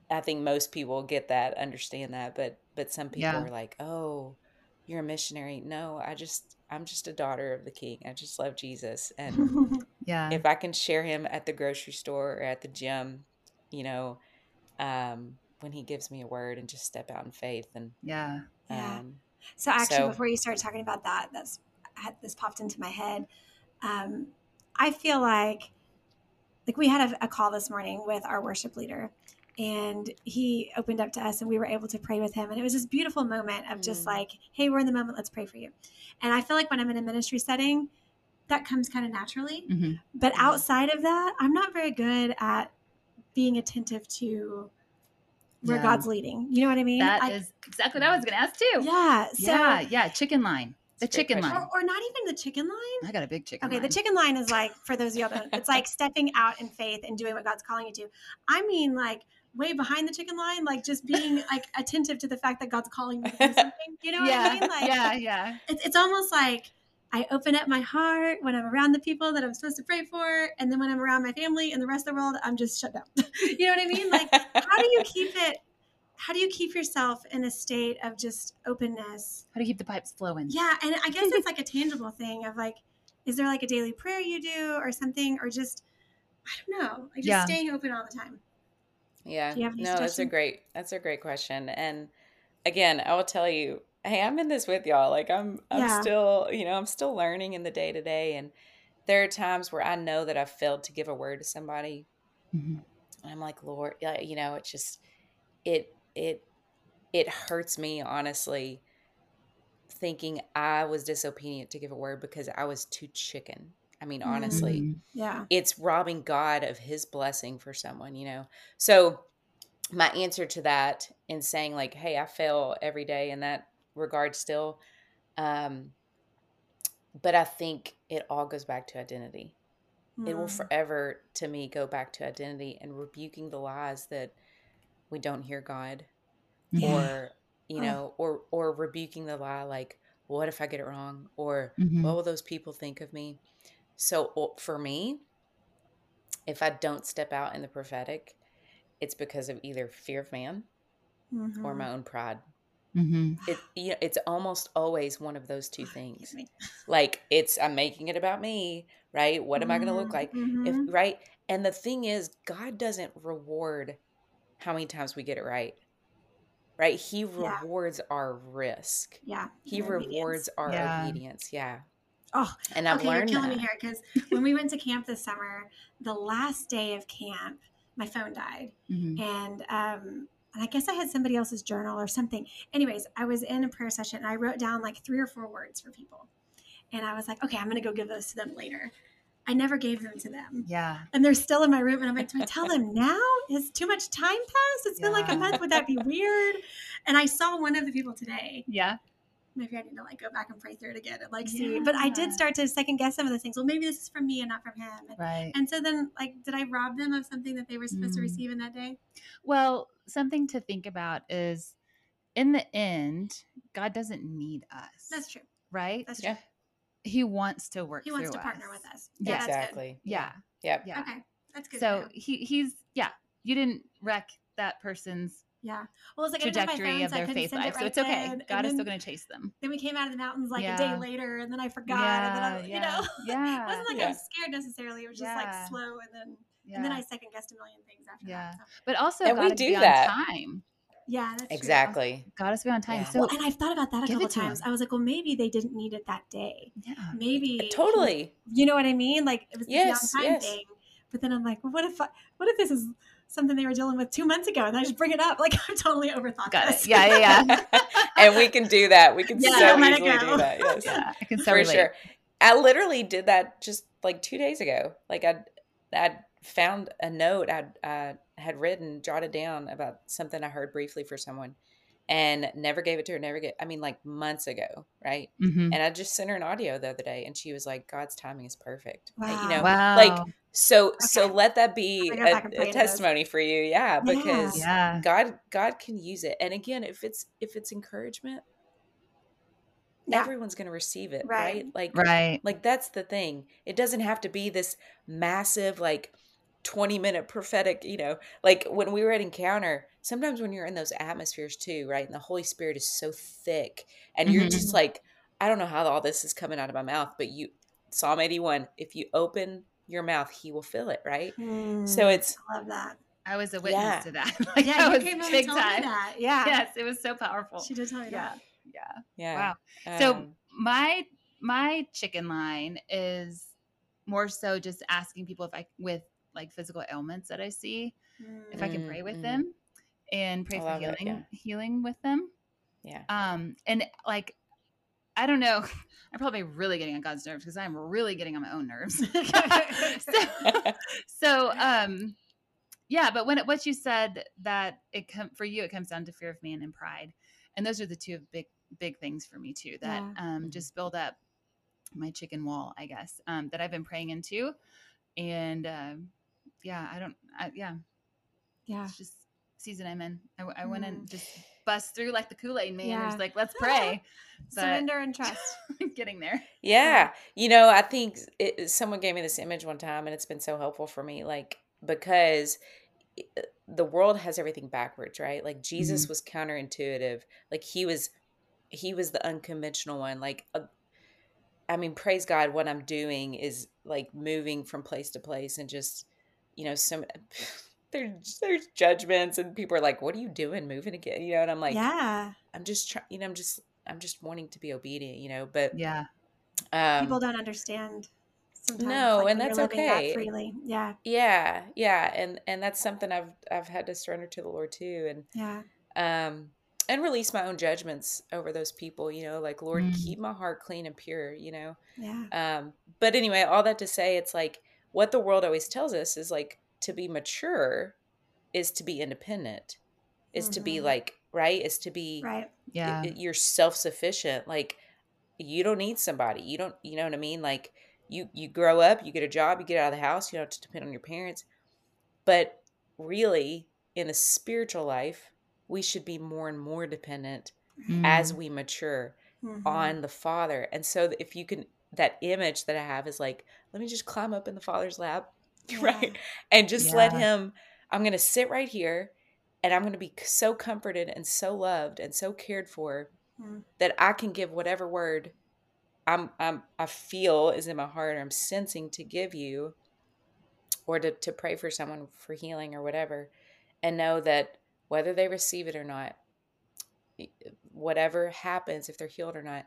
i think most people get that understand that but but some people Yeah. are like oh you're a missionary no i just i'm just a daughter of the king i just love jesus and Yeah. if i can share him at the grocery store or at the gym you know um when he gives me a word and just step out in faith and yeah. Yeah. um So actually, So- before you start talking about that, that's this popped into my head. Um, I feel like, like we had a, a call this morning with our worship leader, and he opened up to us, and we were able to pray with him, and it was this beautiful moment of just Mm. like, "Hey, we're in the moment. Let's pray for you." And I feel like when I'm in a ministry setting, that comes kind of naturally. Mhm. But outside of that, I'm not very good at being attentive to where Yeah. God's leading. You know what I mean? That is I- exactly what I was going to ask too. yeah. So, yeah, yeah. Chicken line. The That's a great chicken line. Or, or not even the chicken line. I got a big chicken Okay, line. the chicken line is like for those of you that it's like stepping out in faith and doing what God's calling you to. I mean, like way behind the chicken line, like just being like attentive to the fact that God's calling you to do something. You know what yeah, I mean? Like, yeah, yeah. it's, it's almost like I open up my heart when I'm around the people that I'm supposed to pray for, and then when I'm around my family and the rest of the world, I'm just shut down. you know what I mean? Like, how do you keep it? How do you keep yourself in a state of just openness? How do you keep the pipes flowing? Yeah, and I guess it's like a tangible thing of like, is there like a daily prayer you do or something, or just I don't know, like just Yeah. staying open all the time. Yeah. Do you have any no, that's a great that's a great question. And again, I will tell you, hey, I'm in this with y'all. Like I'm I'm Yeah. still, you know, I'm still learning in the day to day and there are times where I know that I've failed to give a word to somebody Mhm. and I'm like, Lord, yeah, you know, it's just it it it hurts me honestly thinking I was disobedient to give a word because I was too chicken. I mean, honestly Mhm. Yeah, it's robbing God of his blessing for someone, you know? So, my answer to that in saying, like, hey, I fail every day and that regard still. Um, but I think it all goes back to identity. It will Mm. forever, to me, go back to identity and rebuking the lies that we don't hear God Mhm. or, you Oh. know, or, or rebuking the lie, like, what if I get it wrong? Or, Mhm. what will those people think of me? So for me, if I don't step out in the prophetic, it's because of either fear of man or Mhm. my own pride. Mhm. It you know, it's almost always one of those two things. Like it's I'm making it about me, right? What am I going to look Mhm, like? mhm. If right? And the thing is, God doesn't reward how many times we get it right. Right? He Yeah. rewards our risk. yeah, He and obedience. rewards our Yeah. obedience. Yeah. Oh, And I've okay, you're killing that. me here because when we went to camp this summer, the last day of camp, my phone died, Mhm. and um, I guess I had somebody else's journal or something. Anyways, I was in a prayer session and I wrote down like three or four words for people, and I was like, okay, I'm gonna go give those to them later. I never gave them to them. Yeah. And they're still in my room, and I'm like, do I tell them now? Has too much time passed? It's been like a month. Would that be weird? And I saw one of the people today, Yeah. maybe I need to like go back and pray through it again and like see. But I did start to second guess some of those things. Well, maybe this is from me and not from him. And, Right. and so then, like, did I rob them of something that they were supposed to Mm. receive in that day? Well, something to think about is in the end, God doesn't need us. That's true. Right? That's true. Yeah. He wants to work He wants through to partner with us. Yeah. that's good. exactly. Yeah. Yep. Yeah. Okay, that's good. So he he's yeah, you didn't wreck that person's yeah. Well, it's like I didn't have my trajectory phone, of so I their faith send it life. So it's okay. then. God And is still going to chase them. Then we came out of the mountains like a day later, and then I forgot, and then I, Yeah, you know, yeah, it wasn't like I was scared necessarily. It was just Yeah. like slow, and then Yeah. and then I second guessed a million things after Yeah. that. So. but also And we do be on that. time. Yeah, that's true. Exactly. Got us to be on time. Yeah. So Well, and I've thought about that a couple it times. him. I was like, well, maybe they didn't need it that day. yeah. Maybe uh, Totally. you know what I mean? Like it was the Yes, beyond time yes. thing. But then I'm like, well, what if I, what if this is something they were dealing with two months ago, and I just bring it up? Like I'm totally overthought Got this. it. Yeah, yeah, yeah. and we can do that. We can Yeah, so let it easily go. do that. Yes. yeah. I can so For relate. sure. I literally did that just like two days ago. Like I, I found a note I uh, had written, jotted down about something I heard briefly for someone, and never gave it to her. Never get. I mean, like months ago, right? Mhm. And I just sent her an audio the other day, and she was like, "God's timing is perfect." Wow. You know, Wow. like so. So let that be I'm gonna go back a, a testimony for you, yeah. Yeah. Because yeah. God, God can use it. And again, if it's if it's encouragement, Yeah. everyone's going to receive it, Right. right? Like, Right. like that's the thing. It doesn't have to be this massive like 20 minute prophetic, you know, like when we were at Encounter, sometimes when you're in those atmospheres too, right? And the Holy Spirit is so thick and you're Mhm. just like, I don't know how all this is coming out of my mouth, but you Psalm 81, if you open your mouth, he will fill it, right? Hmm, So it's I love that. I was a witness Yeah. to that. like, Yeah, that you was came home big and told me time. that. Yeah, Yes, it was so powerful. she did tell me yeah. that. Yeah. yeah. Wow. So Um, my my chicken line is more so just asking people if I with like physical ailments that I see if I can Mm, pray with mhm. them and pray I for love it, healing healing with them. yeah. Um and like I don't know. I'm probably really getting on God's nerves because I'm really getting on my own nerves. so, so um yeah, but when it, what you said that it come for you it comes down to fear of man and pride, and those are the two big big things for me too that Yeah. um, Mhm. just build up my chicken wall, I guess, um, that I've been praying into, and um, yeah, I don't, I, yeah, Yeah. it's just season I'm in. I, w- I want to Mm. just bust through like the Kool Aid man. Yeah. Who's like, let's pray. But Surrender and trust. getting there. Yeah. You know, I think it, someone gave me this image one time and it's been so helpful for me. Like, because the world has everything backwards, right? Like, Jesus was counterintuitive. Like, he was, he was the unconventional one. Like, uh, I mean, praise God, what I'm doing is like moving from place to place and just, you know, some, there's, there's judgments and people are like, what are you doing moving again? You know, and I'm like, yeah. I'm just trying, you know, I'm just, I'm just wanting to be obedient, you know, but, Yeah. um, People don't understand sometimes. No, like, and that's living that okay. freely. Yeah. yeah yeah and and that's something i've i've had to surrender to the lord too and Yeah. um and release my own judgments over those people you know like lord Mm. keep my heart clean and pure you know Yeah. um but anyway all that to say it's like what the world always tells us is like to be mature is to be independent is to be Mhm. like right is to be Right. Yeah. you're self-sufficient like you don't need somebody you don't you know what i mean like you you grow up you get a job you get out of the house you don't have to depend on your parents but really in the spiritual life we should be more and more dependent as Mm. we mature Mhm. on the father and so if you can that image that i have is like let me just climb up in the father's lap right and just let him i'm going to sit right here and i'm going to be so comforted and so loved and so cared for Mm. that i can give whatever word i'm i'm i feel is in my heart or i'm sensing to give you or to, to pray for someone for healing or whatever and know that whether they receive it or not whatever happens if they're healed or not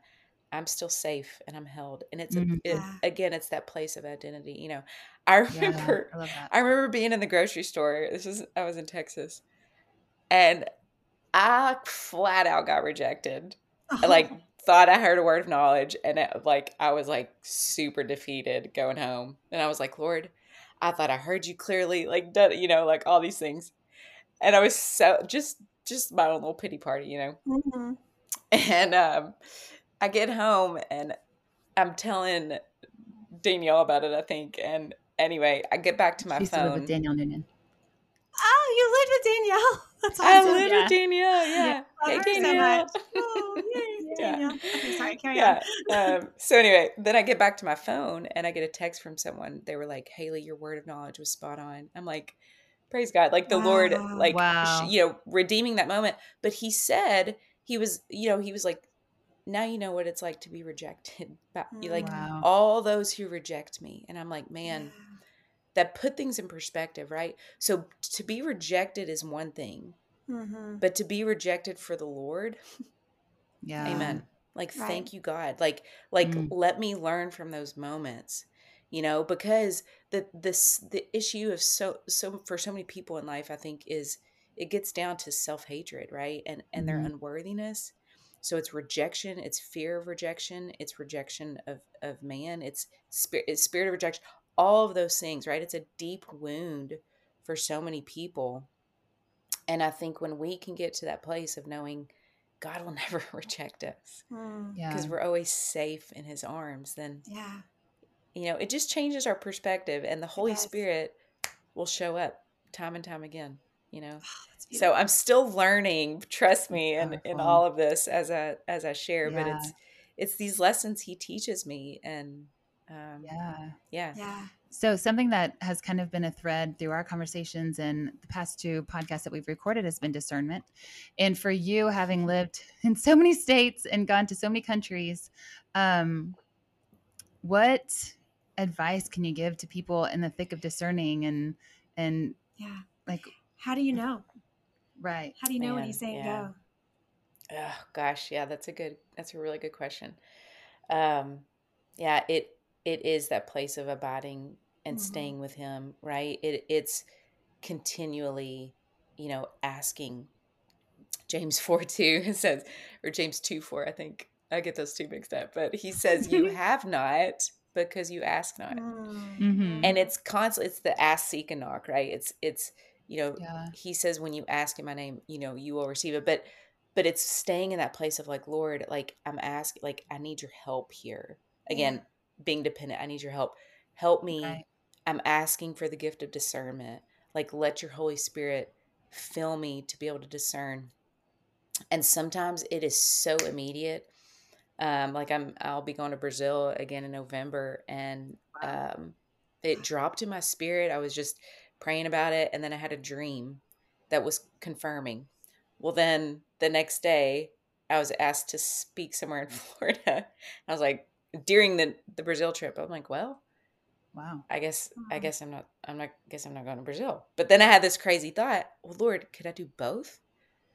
i'm still safe and i'm held and it's Mhm. a, it, Yeah. again it's that place of identity you know i Yeah. remember I love that. I remember being in the grocery store. This is I was in Texas, and I flat out got rejected. I like thought I heard a word of knowledge, and it, like I was like super defeated going home. And I was like, Lord, I thought I heard you clearly, like you know, like all these things. And I was so just just my own little pity party, you know. Mhm. And um, I get home and I'm telling Danielle about it, I think. And anyway, I get back to my She used to live phone. with Danielle Noonan. Oh, you lived with Danielle. That's I awesome. live Yeah. with Danielle. Yeah. Love Hey, so Danielle. much. Oh, yay, Yeah. Danielle. Okay, sorry, carry yeah. on. Um, so anyway, then I get back to my phone and I get a text from someone. They were like, "Haley, your word of knowledge was spot on." I'm like, "Praise God!" Like the Lord, like Wow. you know, redeeming that moment. But He said He was, you know, He was like, "Now you know what it's like to be rejected." But like Wow. all those who reject me, and I'm like, man, Yeah. that put things in perspective, right? So to be rejected is one thing, Mhm. but to be rejected for the Lord, Yeah. amen. Like Right. thank you God. Like like Mm. let me learn from those moments. You know, because the this the issue of so so for so many people in life I think is it gets down to self-hatred, right? And and their Mhm. unworthiness. So it's rejection, it's fear of rejection, it's rejection of of man, it's spirit it's spirit of rejection, all of those things, right? It's a deep wound for so many people. And I think when we can get to that place of knowing God will never reject us Mm. Yeah. because we're always safe in his arms, then, Yeah. you know, it just changes our perspective and the Holy. Spirit will show up time and time again, you know. Oh, So. I'm still learning, trust me, in, in all of this as I as I share, but it's it's these lessons he teaches me and um Yeah. yeah. yeah. So something that has kind of been a thread through our conversations and the past two podcasts that we've recorded has been discernment. And for you having lived in so many states and gone to so many countries, um, what advice can you give to people in the thick of discerning and and Yeah. like How do you know? right? How do you know when he's saying yeah. go? Oh gosh, yeah, that's a good that's a really good question. Um yeah, it it is that place of abiding and Mhm. staying with him, right? It it's continually, you know, asking James 4 2 says, or James 2 4, I think. I get those two mixed up, but he says, You have not because you ask not. Mm. Mhm. And it's constant it's the ask, seek, and knock, right? It's it's You know, Yeah. he says when you ask in my name, you know, you will receive it. But but it's staying in that place of like, Lord, like I'm asking, like I need your help here. Again, being dependent, I need your help. Help me. I'm asking for the gift of discernment. Like let your Holy Spirit fill me to be able to discern. And sometimes it is so immediate. Um, like I'm I'll be going to Brazil again in November and um it dropped in my spirit. I was just praying about it and then I had a dream that was confirming. Well then the next day I was asked to speak somewhere in Florida. I was like during the the Brazil trip, I'm like, well, Wow. I guess I Mhm. guess I'm not I'm not guess I'm not going to Brazil. But then I had this crazy thought, well Lord, could I do both?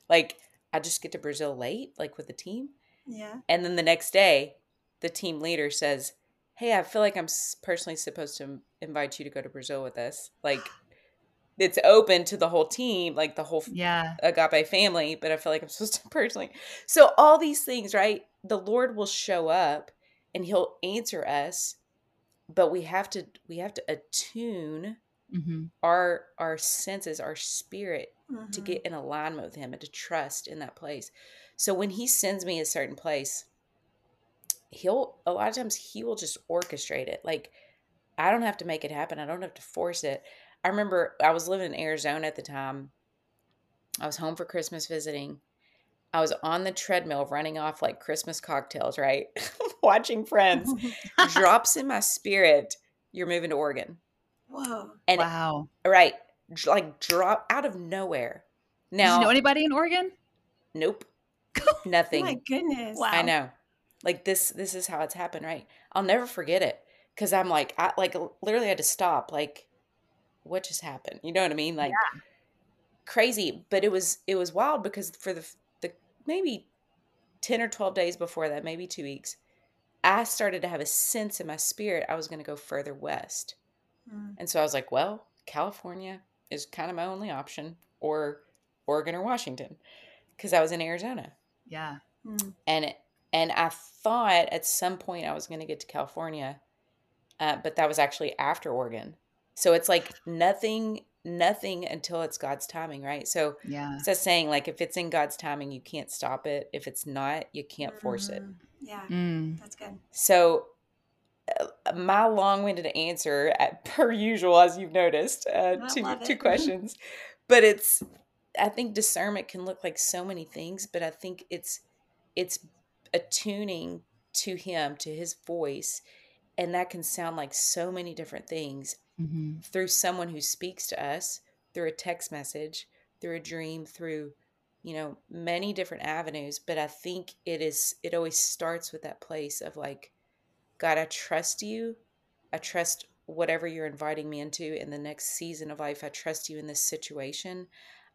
Like I just get to Brazil late, like with the team. Yeah. And then the next day, the team leader says, Hey, I feel like I'm personally supposed to invite you to go to Brazil with us. Like it's open to the whole team, like the whole Yeah. agape family, but I feel like I'm supposed to personally. So all these things, right? The Lord will show up and he'll answer us, but we have to we have to attune hmm our our senses, our spirit to Mhm. get in alignment with him and to trust in that place. So when he sends me a certain place, he'll a lot of times he will just orchestrate it. Like I don't have to make it happen. I don't have to force it. I remember I was living in Arizona at the time. I was home for Christmas visiting. I was on the treadmill running off like Christmas cocktails, right? Watching friends. Drops in my spirit, you're moving to Oregon. Whoa. And wow. right, like drop out of nowhere. Did Now, you know anybody in Oregon? nope. Oh Nothing. my goodness. Wow. I know. Like this this is how it's happened, right? I'll never forget it cuz I'm like I like literally had to stop like what just happened? You know what I mean? Like crazy, but it was it was wild because for the the maybe 10 or 12 days before that, maybe 2 weeks, I started to have a sense in my spirit I was going to go further west. Mm. And so I was like, well, California is kind of my only option or Oregon or Washington cuz I was in Arizona Yeah. Mm. and it, and I thought at some point I was going to get to California, uh, but that was actually after Oregon. So it's like nothing, nothing until it's God's timing, right? So Yeah. it's that saying like if it's in God's timing, you can't stop it. If it's not, you can't force it. Mhm. Yeah, Mm. that's good. So uh, my long-winded answer, at, per usual, as you've noticed, uh, I two two it. questions, but it's I think discernment can look like so many things, but I think it's it's attuning to Him, to His voice, and that can sound like so many different things hmm through someone who speaks to us through a text message, through a dream, through you know many different avenues. But I think it is it always starts with that place of like God, I trust you. I trust whatever you're inviting me into in the next season of life. I trust you in this situation.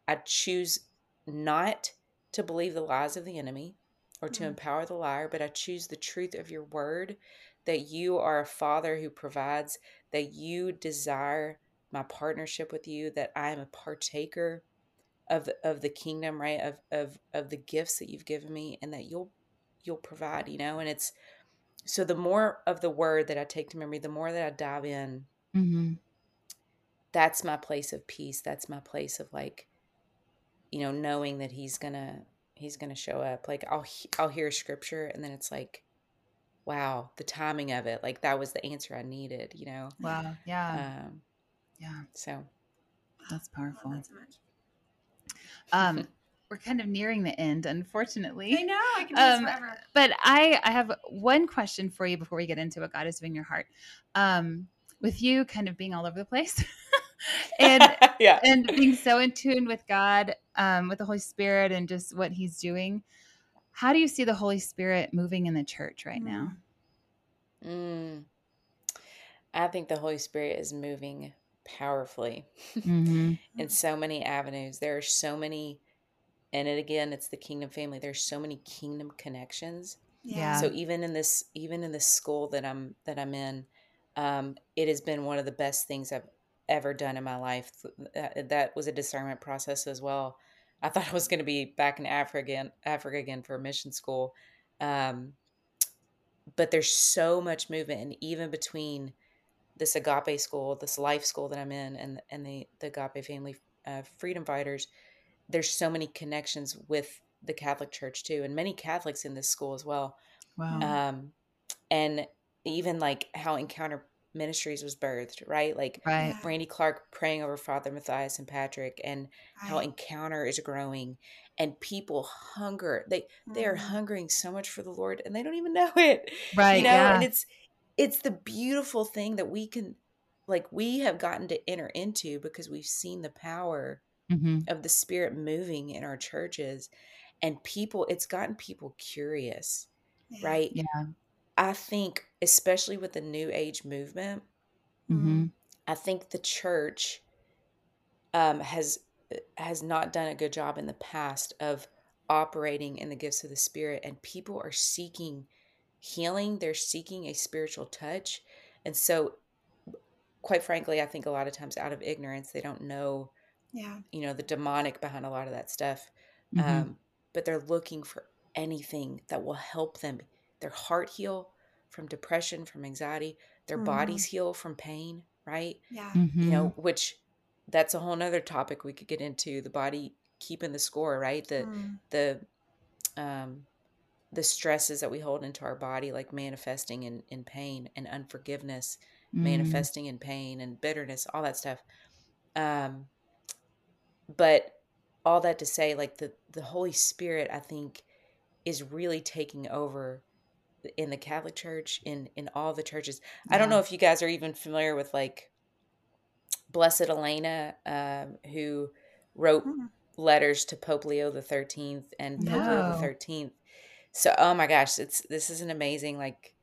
I choose not to believe the lies of the enemy or to Mm. empower the liar, but I choose the truth of your word that you are a father who provides, that you desire my partnership with you, that I am a partaker of of the kingdom, right? Of of of the gifts that you've given me and that you'll you'll provide, you know, and it's so the more of the word that I take to memory, the more that I dive in, hmm that's my place of peace. That's my place of like, you know, knowing that he's gonna he's gonna show up. Like I'll I'll hear scripture and then it's like, wow, the timing of it. Like that was the answer I needed, you know. Wow. Yeah. Um, yeah. so That's I love powerful. that so much. Um, we're kind of nearing the end, unfortunately. I know. I can do this Um, forever. But I, I have one question for you before we get into what God is doing in your heart. Um, with you kind of being all over the place and yeah. and being so in tune with God, um, with the Holy Spirit and just what He's doing, how do you see the Holy Spirit moving in the church right now? Mm. I think the Holy Spirit is moving powerfully Mm-hmm. in so many avenues. There are so many, and it again, it's the kingdom family. There's so many kingdom connections. Yeah. So even in this, even in this school that I'm that I'm in, um, it has been one of the best things I've ever done in my life. That, that was a discernment process as well. I thought I was going to be back in Africa again, Africa again for mission school, um, but there's so much movement, and even between this agape school, this life school that I'm in, and and the the agape family uh, freedom fighters, there's so many connections with the Catholic Church too, and many Catholics in this school as well. Wow. Um, and even like how Encounter Ministries was birthed, right? Like right. Yeah. Randy Clark praying over Father Matthias and Patrick, and how Encounter is growing, and people hunger. They they are Mhm. hungering so much for the Lord, and they don't even know it Right. you know yeah. and it's it's the beautiful thing that we can like we have gotten to enter into because we've seen the power hmm of the spirit moving in our churches and people it's gotten people curious Yeah. right Yeah. I think especially with the new age movement hmm i think the church um has has not done a good job in the past of operating in the gifts of the spirit and people are seeking healing. They're seeking a spiritual touch. And so quite frankly i think a lot of times out of ignorance they don't know Yeah. you know the demonic behind a lot of that stuff. Hmm um, but they're looking for anything that will help them their heart heal from depression from anxiety their Mhm. bodies heal from pain right Yeah. you know which that's a whole nother topic we could get into the body keeping the score right the Mm. the um the stresses that we hold into our body like manifesting in in pain and unforgiveness Mm-hmm. manifesting in pain and bitterness all that stuff um but all that to say like the the holy spirit i think is really taking over in the catholic church in in all the churches. I don't know if you guys are even familiar with like blessed elena um who wrote Mm. letters to pope leo the 13th and pope leo the 13th so oh my gosh it's this is an amazing like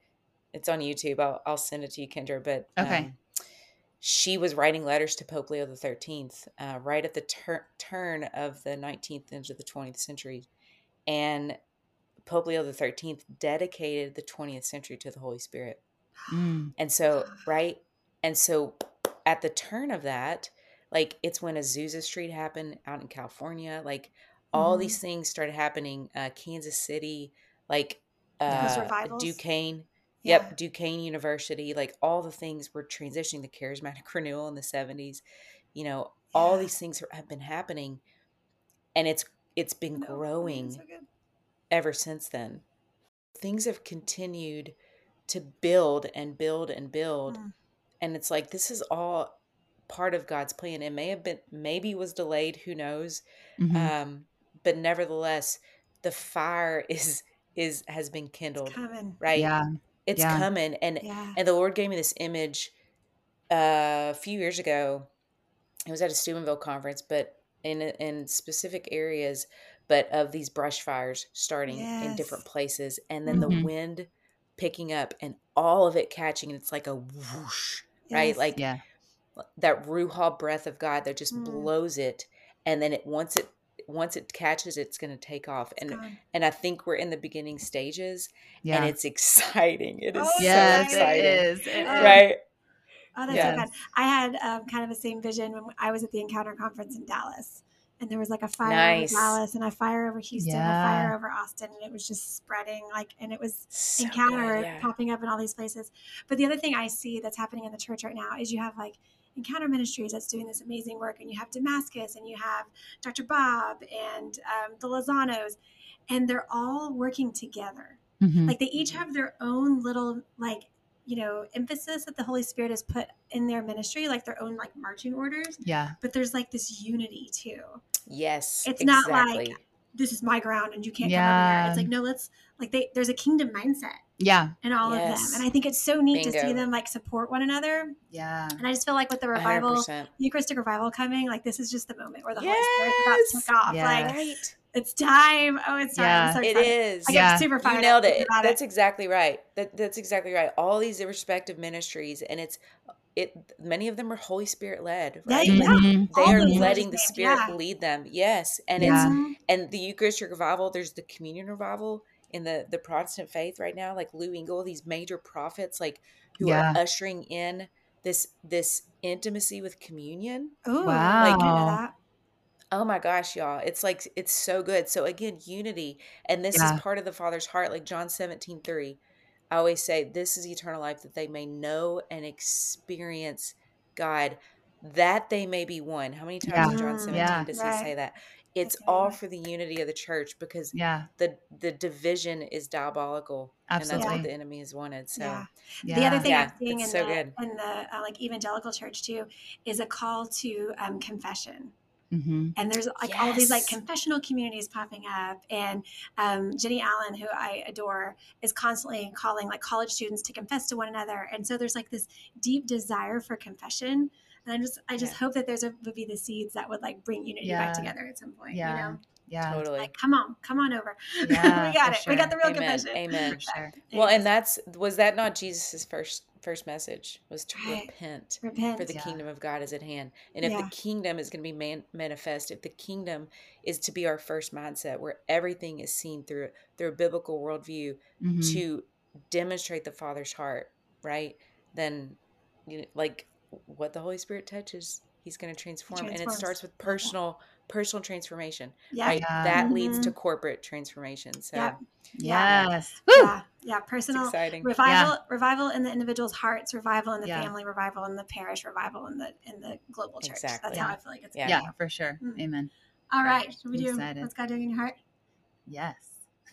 it's on youtube. I'll, I'll send it to you kendra but Okay. um, she was writing letters to pope leo the 13th uh, right at the tur- turn of the 19th into the 20th century. And pope leo the 13th dedicated the 20th century to the holy spirit Mm. and so, right? And so at the turn of that, like it's when Azusa Street happened out in California, like all Mhm. these things started happening. Uh, Kansas City, like uh. Duquesne. Yeah. Yep, Duquesne University, like all the things were transitioning the charismatic renewal in the 70s. You know, all these things have been happening and it's it's been No, growing so. Ever since then. Things have continued to build and build and build. Mm. And it's like this is all part of God's plan. It may have been maybe was delayed, who knows? Mhm. Um, but nevertheless, the fire is is has been kindled, It's coming. right? Yeah. It's yeah. coming. And Yeah. and the Lord gave me this image uh, a few years ago. It was at a Steubenville conference, but in in specific areas, but of these brush fires starting in different places, and then the Mhm. wind picking up and all of it catching, and it's like a whoosh, right? Like Yeah. that ruach breath of God that just Mm. blows it, and then it once it once it catches, it's going to take off. It's And gone. and I think we're in the beginning stages, Yeah. and it's exciting. It is Oh, so yes, exciting, it is. It is. right? Oh, that's Yes. so good. I had um, kind of the same vision when I was at the Encounter Conference in Dallas. And there was like a fire Nice. over Dallas and a fire over Houston, a fire over Austin. And it was just spreading like, and it was So Encounter good, yeah. popping up in all these places. But the other thing I see that's happening in the church right now is you have like Encounter Ministries that's doing this amazing work, and you have Damascus, and you have Dr. Bob, and um, the Lozanos, and they're all working together Mhm. like they each have their own little like you know emphasis that the holy spirit has put in their ministry like their own like marching orders yeah. but there's like this unity too Yes, It's not like- this is my ground and you can't come over Yeah. there it's like no let's like they there's a kingdom mindset Yeah. And all Yes. of them and i think it's so neat to see them like support one another Yeah. and i just feel like with the revival 100%. the eucharistic revival coming like this is just the moment where the holy spirit's about to take off Yes. like Right. it's time oh it's time Yeah. So It is. i get Yeah. super fired You nailed it. That's exactly right. That that's exactly right. All these respective ministries, and it's it. Many of them are Holy Spirit led, Yeah, right? yeah. Like, Mhm. they are those letting the Spirit yeah. lead them. Yes, and Yeah. it's Mhm. and the Eucharistic revival. There's the Communion revival in the the Protestant faith right now. Like Lou Engle, these major prophets, like who Yeah. are ushering in this this intimacy with communion. Ooh, Wow. I didn't know that. Oh my gosh, y'all. It's like it's so good. So again, unity. And this Yeah. is part of the Father's heart, like John 17, 3. I always say this is eternal life that they may know and experience God that they may be one. How many times Yeah. in John Mm, 17 Yeah. does right. he say that? It's Okay. all for the unity of the church because Yeah. the the division is diabolical and that's what the enemy has wanted. So Yeah. Yeah. The other thing Yeah, I'm seeing in so the good. in the uh, like evangelical church too is a call to um, confession. Hmm and there's like all these like confessional communities popping up and um, jennie allen who i adore is constantly calling like college students to confess to one another and so there's like this deep desire for confession and i just i just Yeah. hope that there's a, would be the seeds that would like bring unity Yeah. back together at some point Yeah. you know Yeah. totally. like come on come on over Yeah, we got for it we got the real Amen. confession Amen. For sure. Well, and that's was that not Jesus' first first message was to Right. repent repent for the Yeah. kingdom of God is at hand. And if Yeah. the kingdom is going to be man- manifest, if the kingdom is to be our first mindset where everything is seen through through a biblical worldview Mhm. to demonstrate the Father's heart, right? Then you know, like what the Holy Spirit touches, he's going to transform. And it starts with personal personal transformation, yeah right? Yeah. That leads to corporate transformation. So Yep. Yes. Woo! Yeah yeah personal exciting. revival revival in the individual's hearts revival in the Yeah. family revival in the parish revival in the in the global church that's how i feel like it's Yeah. Yeah, for sure. Mm. Amen. all right should we do Excited. what's god doing in your heart Yes.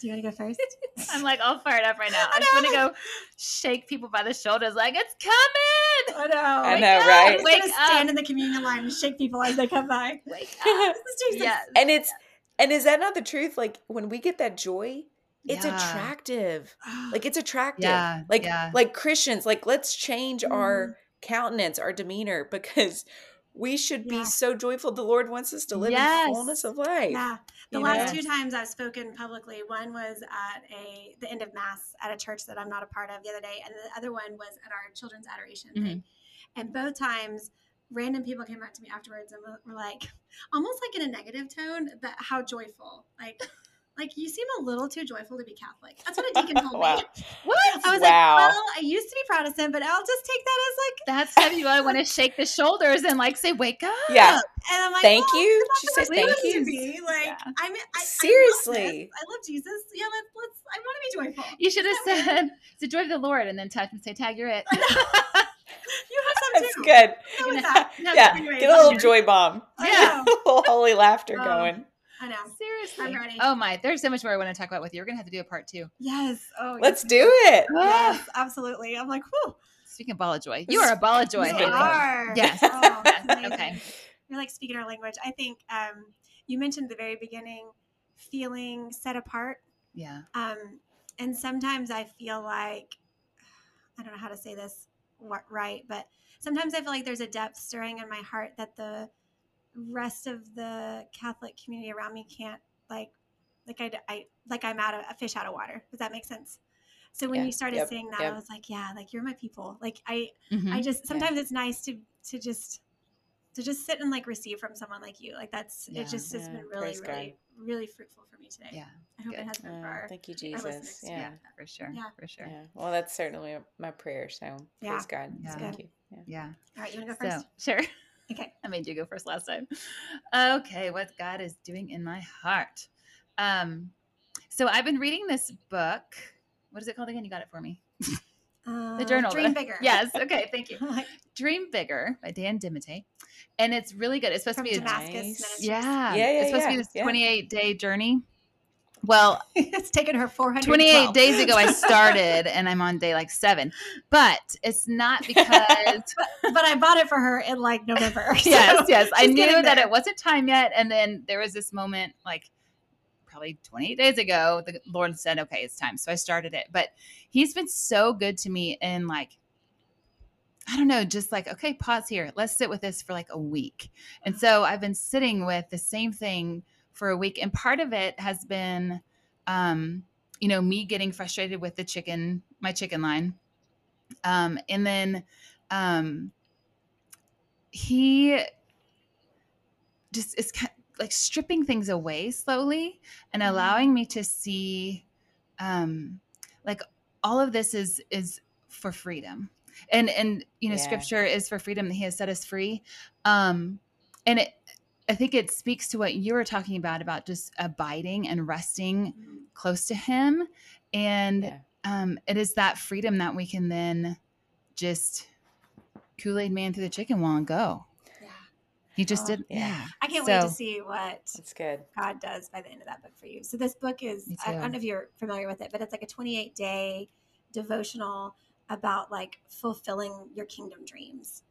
do you want to go first I'm like all fired up right now. I I just want to go shake people by the shoulders, like it's coming. i know I Wake know, up, right? i'm Wake gonna stand in the communion line and shake people as they come by Wake this is jesus Yes. and it's and is that not the truth like when we get that joy it's Yeah. attractive like it's attractive Yeah, like yeah. like christians like let's change Mm-hmm. our countenance our demeanor because we should be so joyful the lord wants us to live Yes. in fullness of life yeah the you last know? two times i've spoken publicly one was at a the end of mass at a church that i'm not a part of the other day and the other one was at our children's adoration Mm-hmm. thing and both times random people came up to me afterwards and were, were like almost like in a negative tone that how joyful like like you seem a little too joyful to be catholic that's what a deacon told wow me What? i was Wow. like well i used to be protestant but i'll just take that as like That's how you I want to shake the shoulders and like say, "Wake up!" yeah and i'm like thank well, you she says thank you be. like Yeah. i'm I, I, Seriously. I love. I love jesus yeah let's let's i want to be joyful You should have Isn't weird? said, "It's the joy of the Lord," and then touch and say, "Tag, you're it." you have some that's too good Go with that. No, yeah anyways, get a little joy bomb Yeah. a little holy laughter Um, going i know Seriously. I'm ready. Oh my, there's so much more I want to talk about with you. We're gonna have to do a part two. yes oh let's yes. do it yes absolutely i'm like whew Speaking of ball of joy, you are a ball of joy. You are. Yes. Oh, Okay. You're like speaking our language. I think um, you mentioned at the very beginning feeling set apart. Yeah. Um, and sometimes I feel like, I don't know how to say this wa- right, but sometimes I feel like there's a depth stirring in my heart that the rest of the Catholic community around me can't like, like I, I like I'm out of a fish out of water. Does that make sense? So when Yeah. you started Yep. saying that, Yep. I was like, yeah, like you're my people. Like I, Mhm. I just sometimes it's nice to to just to just sit and like receive from someone like you. Like that's Yeah. it. Just has been really, praise God. really, really fruitful for me today. yeah. I hope good. it has been for our. thank you jesus. Yeah. yeah For sure. Yeah. For sure. Yeah. Well, that's certainly my prayer. So Yeah. praise God. Yeah. Thank you. Yeah. Yeah. All right, you want to go So first? sure. Okay. I made you go first last time. Okay, what God is doing in my heart. Um, so I've been reading this book. What is it called again? You got it for me. Uh, The journal. Dream bigger. Yes. Okay. Thank you. Dream Bigger by Dan DeMatte. And it's really good. It's supposed From to be a, Damascus Nice. Ministries. yeah, Yeah, yeah, It's supposed to yeah, be this yeah. 28 day journey. Well, it's taken her 428 days ago I started and I'm on day like 7. But it's not because but I bought it for her in like November. so yes, yes. I knew that there. it wasn't time yet. And then there was this moment, like probably 28 days ago, the Lord said, okay, it's time. So I started it. But He's been so good to me in like, I don't know, just like, okay, pause here. Let's sit with this for like a week. And so I've been sitting with the same thing for a week. And part of it has been, um, you know, me getting frustrated with the chicken, my chicken line. Um, and then, um, he just is kind like stripping things away slowly and Mhm. allowing me to see um like all of this is is for freedom and and you know Yeah. scripture is for freedom that he has set us free um and it i think it speaks to what you were talking about about just abiding and resting Mhm. close to him and Yeah. um it is that freedom that we can then just kool-aid man through the chicken wall and go Yeah, He just Oh, did. yeah. Yeah. I can't wait to see what That's good. God does by the end of that book for you. So this book is I, I don't know if you're familiar with it, but it's like a 28 day devotional about like fulfilling your kingdom dreams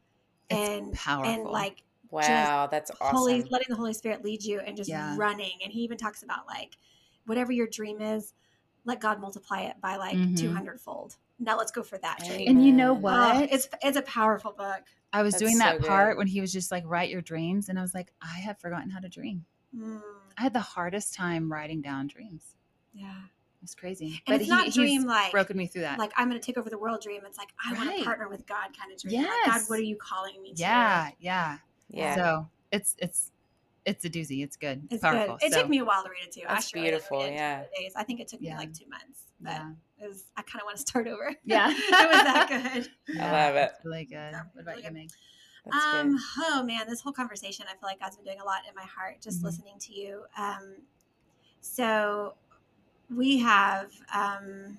It's and powerful. and like Wow, that's awesome. holy letting the Holy Spirit lead you and just Yeah. running. And he even talks about like whatever your dream is, let God multiply it by like Mhm. 200 fold. Now let's go for that dream. And you know what? Oh, it's it's a powerful book. I was That's doing that so part good. when he was just like, write your dreams. And I was like, I have forgotten how to dream. Mm, I had the hardest time writing down dreams. yeah. It's crazy. And it's not dream he's like broken me through that. like I'm going to take over the world dream. It's like I want to partner with God kind of dream. Like, God, what are you calling me to? yeah, yeah. Yeah. So it's it's it's a doozy. It's good. It's powerful. good. It so, took me a while to read it too. I That's sure beautiful, read yeah. Days. I think it took me Yeah. like two months, but Yeah. it was. I kind of want to start over. Yeah. it was that good. Yeah, love it. Really good. So, what about really you, good. Meg? Um. Oh man, this whole conversation, I feel like God's been doing a lot in my heart just Mhm. listening to you. Um. So, we have um.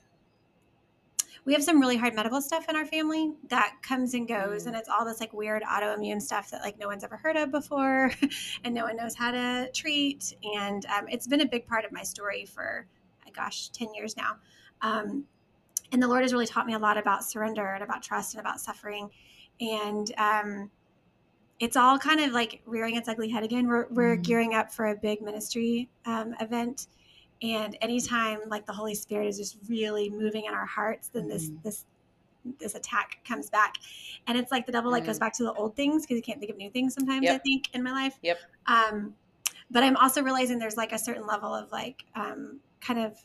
We have some really hard medical stuff in our family that comes and goes, Mm. and it's all this like weird autoimmune stuff that like no one's ever heard of before, and no one knows how to treat. And um, it's been a big part of my story for, gosh, ten years now. Um, and the Lord has really taught me a lot about surrender and about trust and about suffering. And um, it's all kind of like rearing its ugly head again. We're, we're Mhm. gearing up for a big ministry um, event. And anytime like the Holy Spirit is just really moving in our hearts, then this, Mhm. this, this attack comes back. And it's like the devil like goes back to the old things because you can't think of new things sometimes, I think, in my life. Yep. Um, but I'm also realizing there's like a certain level of like um, kind of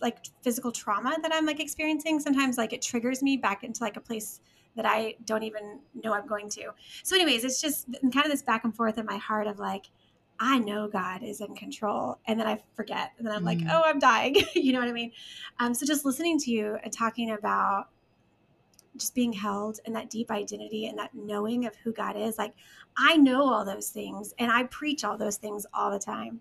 like physical trauma that I'm like experiencing. Sometimes like it triggers me back into like a place that I don't even know I'm going to. So, anyways, it's just kind of this back and forth in my heart of like, I know God is in control, and then I forget, and then I'm like, Mm. oh, I'm dying. you know what I mean? Um, so, just listening to you and talking about just being held in that deep identity and that knowing of who God is, like I know all those things, and I preach all those things all the time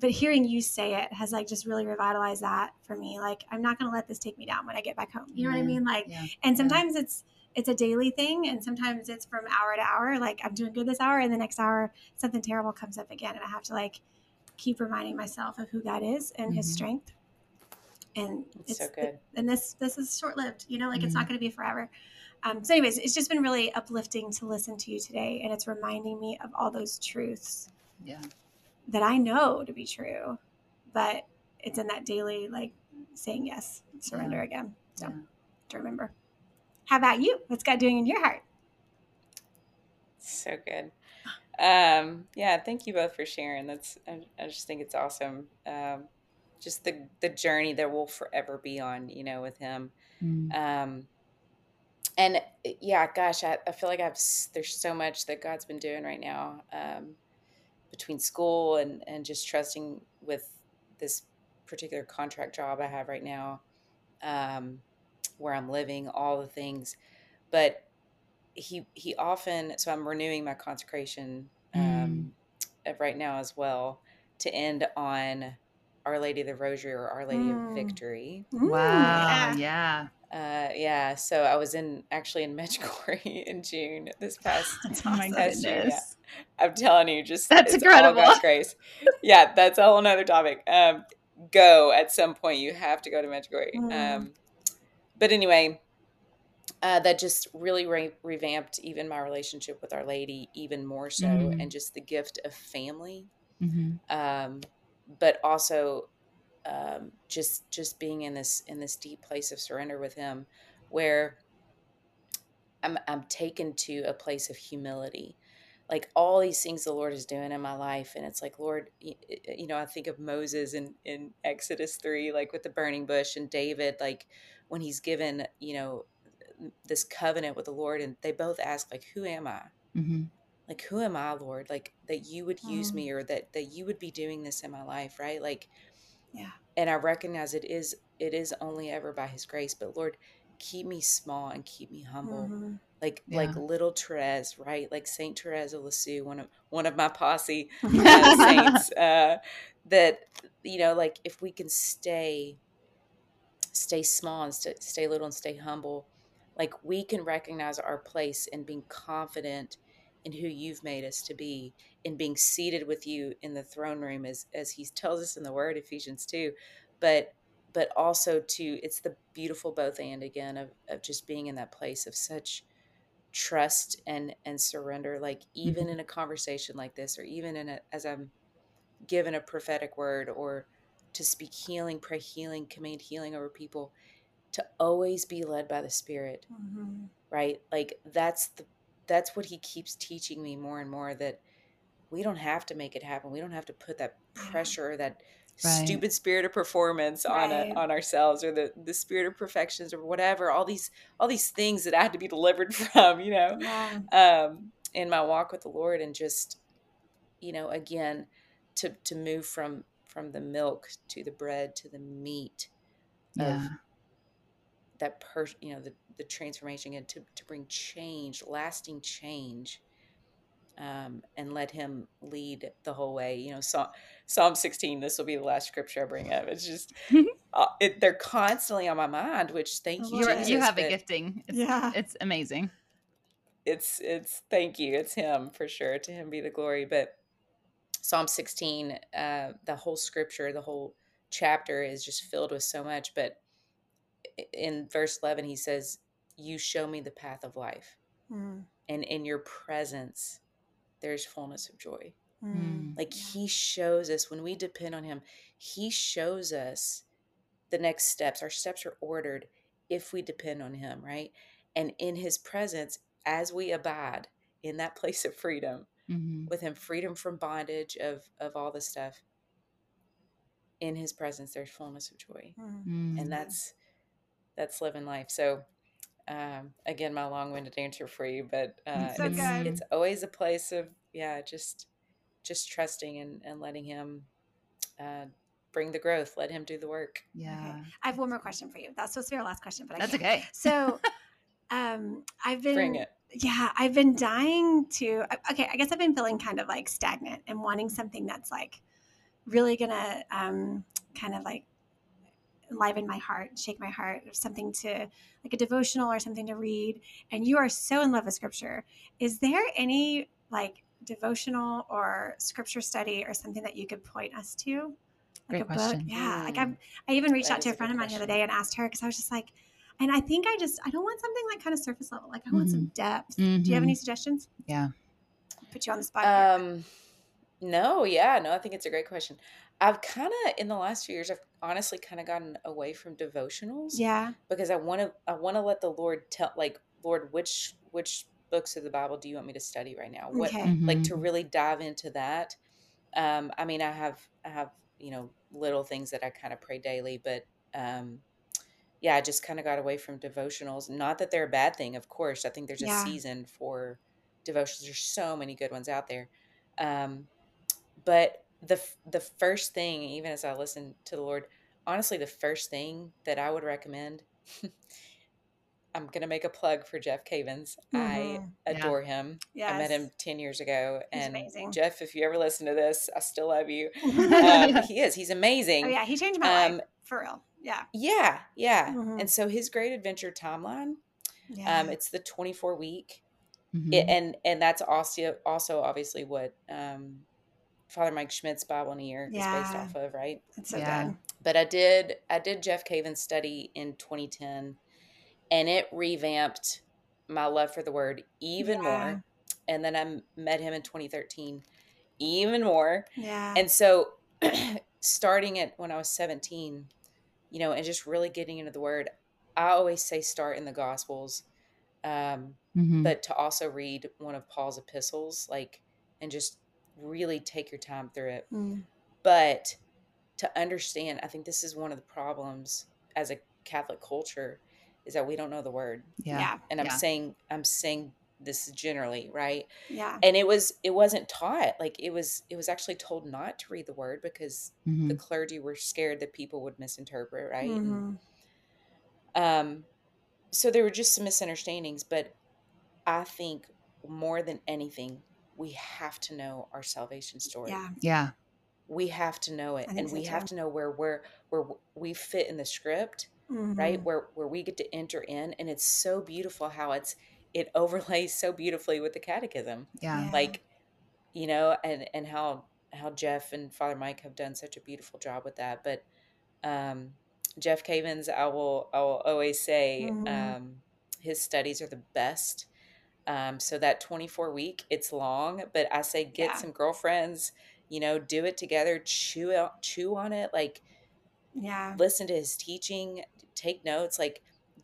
but hearing you say it has like just really revitalized that for me like i'm not going to let this take me down when i get back home you know what i Mhm. mean like Yeah. and sometimes it's it's a daily thing and sometimes it's from hour to hour like i'm doing good this hour and the next hour something terrible comes up again and i have to like keep reminding myself of who god is and his Mhm. strength and It's so good. and this this is short lived you know like it's Mhm. not going to be forever um, so anyways it's just been really uplifting to listen to you today and it's reminding me of all those truths Yeah. that I know to be true, but it's in that daily like saying yes, surrender again. So Yeah. to remember. How about you? What's God doing in your heart? So good. Um, yeah, thank you both for sharing. That's I, I just think it's awesome. Um, just the the journey that we'll forever be on, you know, with him. Mm. Um, and yeah, gosh, I, I feel like I've there's so much that God's been doing right now um, between school and and just trusting with this particular contract job I have right now, um, where I'm living, all the things, but he he often so I'm renewing my consecration um, uh, right now as well to end on Our Lady of the Rosary or Our Lady Mm. of Victory. Ooh, Wow. yeah. Yeah. Uh, yeah, so I was in actually in Medjugorje in June this past. That's Oh my awesome. That's true, yeah. goodness. I'm telling you, just That's it's all incredible. God's grace. Yeah, that's a whole nother topic. Um, go at some point. You have to go to Medjugorje. Mm. Um, but anyway, uh, that just really re- revamped even my relationship with Our Lady even more so, Mm. and just the gift of family. Hmm um, but also um, just just being in this in this deep place of surrender with him where I'm I'm taken to a place of humility. Like all these things the Lord is doing in my life and it's like Lord y- y- you know I think of Moses in in Exodus 3 like with the burning bush and David like when he's given you know this covenant with the Lord and they both ask like who am I hmm like who am i lord like that you would use Mm. me or that that you would be doing this in my life right like Yeah. and i recognize it is it is only ever by his grace but lord keep me small and keep me humble Mhm. like Yeah. like little therese right like saint therese of lisieux one of one of my posse uh, Mm-hmm. saints uh that you know like if we can stay stay small and st- stay little and stay humble like we can recognize our place and being confident in who you've made us to be in being seated with you in the throne room as as he tells us in the word Ephesians 2 but but also to it's the beautiful both and again of, of just being in that place of such trust and and surrender like even Mhm. in a conversation like this or even in a as i'm given a prophetic word or to speak healing pray healing command healing over people to always be led by the spirit Mhm. right like that's the that's what he keeps teaching me more and more that we don't have to make it happen we don't have to put that Yeah. pressure that Right. stupid spirit of performance on Right. a, on ourselves or the the spirit of perfections or whatever all these all these things that I had to be delivered from you know Yeah. um in my walk with the Lord and just you know again to to move from from the milk to the bread to the meat Yeah. of that person, you know the the transformation and to to bring change lasting change um, and let him lead the whole way. You know, Psalm, Psalm 16, this will be the last scripture I bring up. It's just, uh, it, they're constantly on my mind, which thank you, You're, Jesus. you have a gifting. It's, Yeah. it's amazing. It's, it's, thank you. It's him for sure. To him be the glory. But Psalm 16, uh, the whole scripture, the whole chapter is just filled with so much. But in verse 11, he says, You show me the path of life, Mm. and in your presence, there's fullness of joy. Mm. Like he shows us when we depend on him, he shows us the next steps. Our steps are ordered if we depend on him, right? And in his presence, as we abide in that place of freedom hmm with him, freedom from bondage of of all the stuff, in his presence there's fullness of joy. Mm. And that's that's living life. So um, again, my long-winded answer for you, but uh, So it's good. it's always a place of yeah, just just trusting and, and letting him uh, bring the growth. Let him do the work. Yeah. I have one more question for you. That's supposed to be our last question, but I That's can't. okay. So, um, I've been Bring it. Yeah, I've been dying to. Okay, I guess I've been feeling kind of like stagnant and wanting something that's like really gonna um, kind of like enliven my heart, shake my heart, or something to like a devotional or something to read. And you are so in love with scripture. Is there any like devotional or scripture study or something that you could point us to? Like Great a book? question. Yeah. Like Mm. I've, I even reached That out to is a a friend of good mine the other day and asked her because I was just like, and I think I just I don't want something like kind of surface level. Like I want some depth. Do you have any suggestions? Yeah. Put you on the spot. here. Um, no, yeah, no, I think it's a great question. I've kind of in the last few years, I've honestly kind of gotten away from devotionals yeah. because I want to, I want to let the Lord tell, like, Lord, which which books of the Bible do you want me to study right now? What, Okay. like, to Mhm. really dive into that. Um, I mean, I have, I have, you know, little things that I kind of pray daily, but um, yeah, I just kind of got away from devotionals. Not that they're a bad thing, of course. I think there's a Yeah. season for devotions. There's so many good ones out there. Um, but the the first thing, even as I listen to the Lord, honestly, the first thing that I would recommend. I'm gonna make a plug for Jeff Cavins. I Mhm. Yeah. adore him. Yes. I met him ten years ago, He's and amazing. Jeff, if you ever listen to this, I still love you. oh Um, he is. He's amazing. Oh, yeah, he changed my Um, life for real. Yeah. Yeah, yeah. Mhm. And so his Great Adventure timeline, Yeah. um, it's the 24 week, Mhm. it, and and that's also also obviously what um, Father Mike Schmitz's Bible in a Year is based off of, right? That's so Yeah. good. But I did I did Jeff Cavins's study in 2010, and it revamped my love for the Word even Yeah. more. And then I met him in 2013, even more. Yeah. And so, starting it when I was 17, you know, and just really getting into the word, I always say start in the Gospels, um, Mhm. but to also read one of Paul's epistles, like, and just really take your time through it. Mm. But to understand, I think this is one of the problems as a Catholic culture is that we don't know the word. yeah. Yeah. And I'm Yeah. saying, I'm saying this generally, right? Yeah. and it was it wasn't taught like it was it was actually told not to read the word because Mhm. the clergy were scared that people would misinterpret right And, Mhm. um so there were just some misunderstandings but i think more than anything we have to know our salvation story Yeah. Yeah. we have to know it and so we have to know where we're where we fit in the script right Mhm. where where we get to enter in and it's so beautiful how it's it overlays so beautifully with the catechism. Yeah. Yeah. Like, you know, and and how how Jeff and Father Mike have done such a beautiful job with that. But um, Jeff Cavins, I will I will always say, Mhm. um, his studies are the best. Um, so that 24 week, it's long, but I say get Yeah. some girlfriends, you know, do it together, chew out, chew on it, like Yeah. listen to his teaching, take notes, like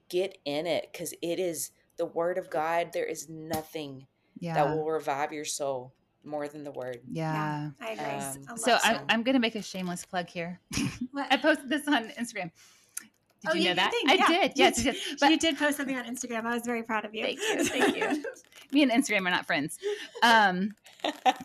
get in it because it is the word of God. There is nothing Yeah. that will revive your soul more than the word. yeah. I agree. Um, So I'm. I'm going to make a shameless plug here. What? I posted this on Instagram. Did Oh, you know you that? did, I yeah. did. Yes, did. yes. But you did post something on Instagram. I was very proud of you. Thank you, thank you. me and Instagram are not friends. Um,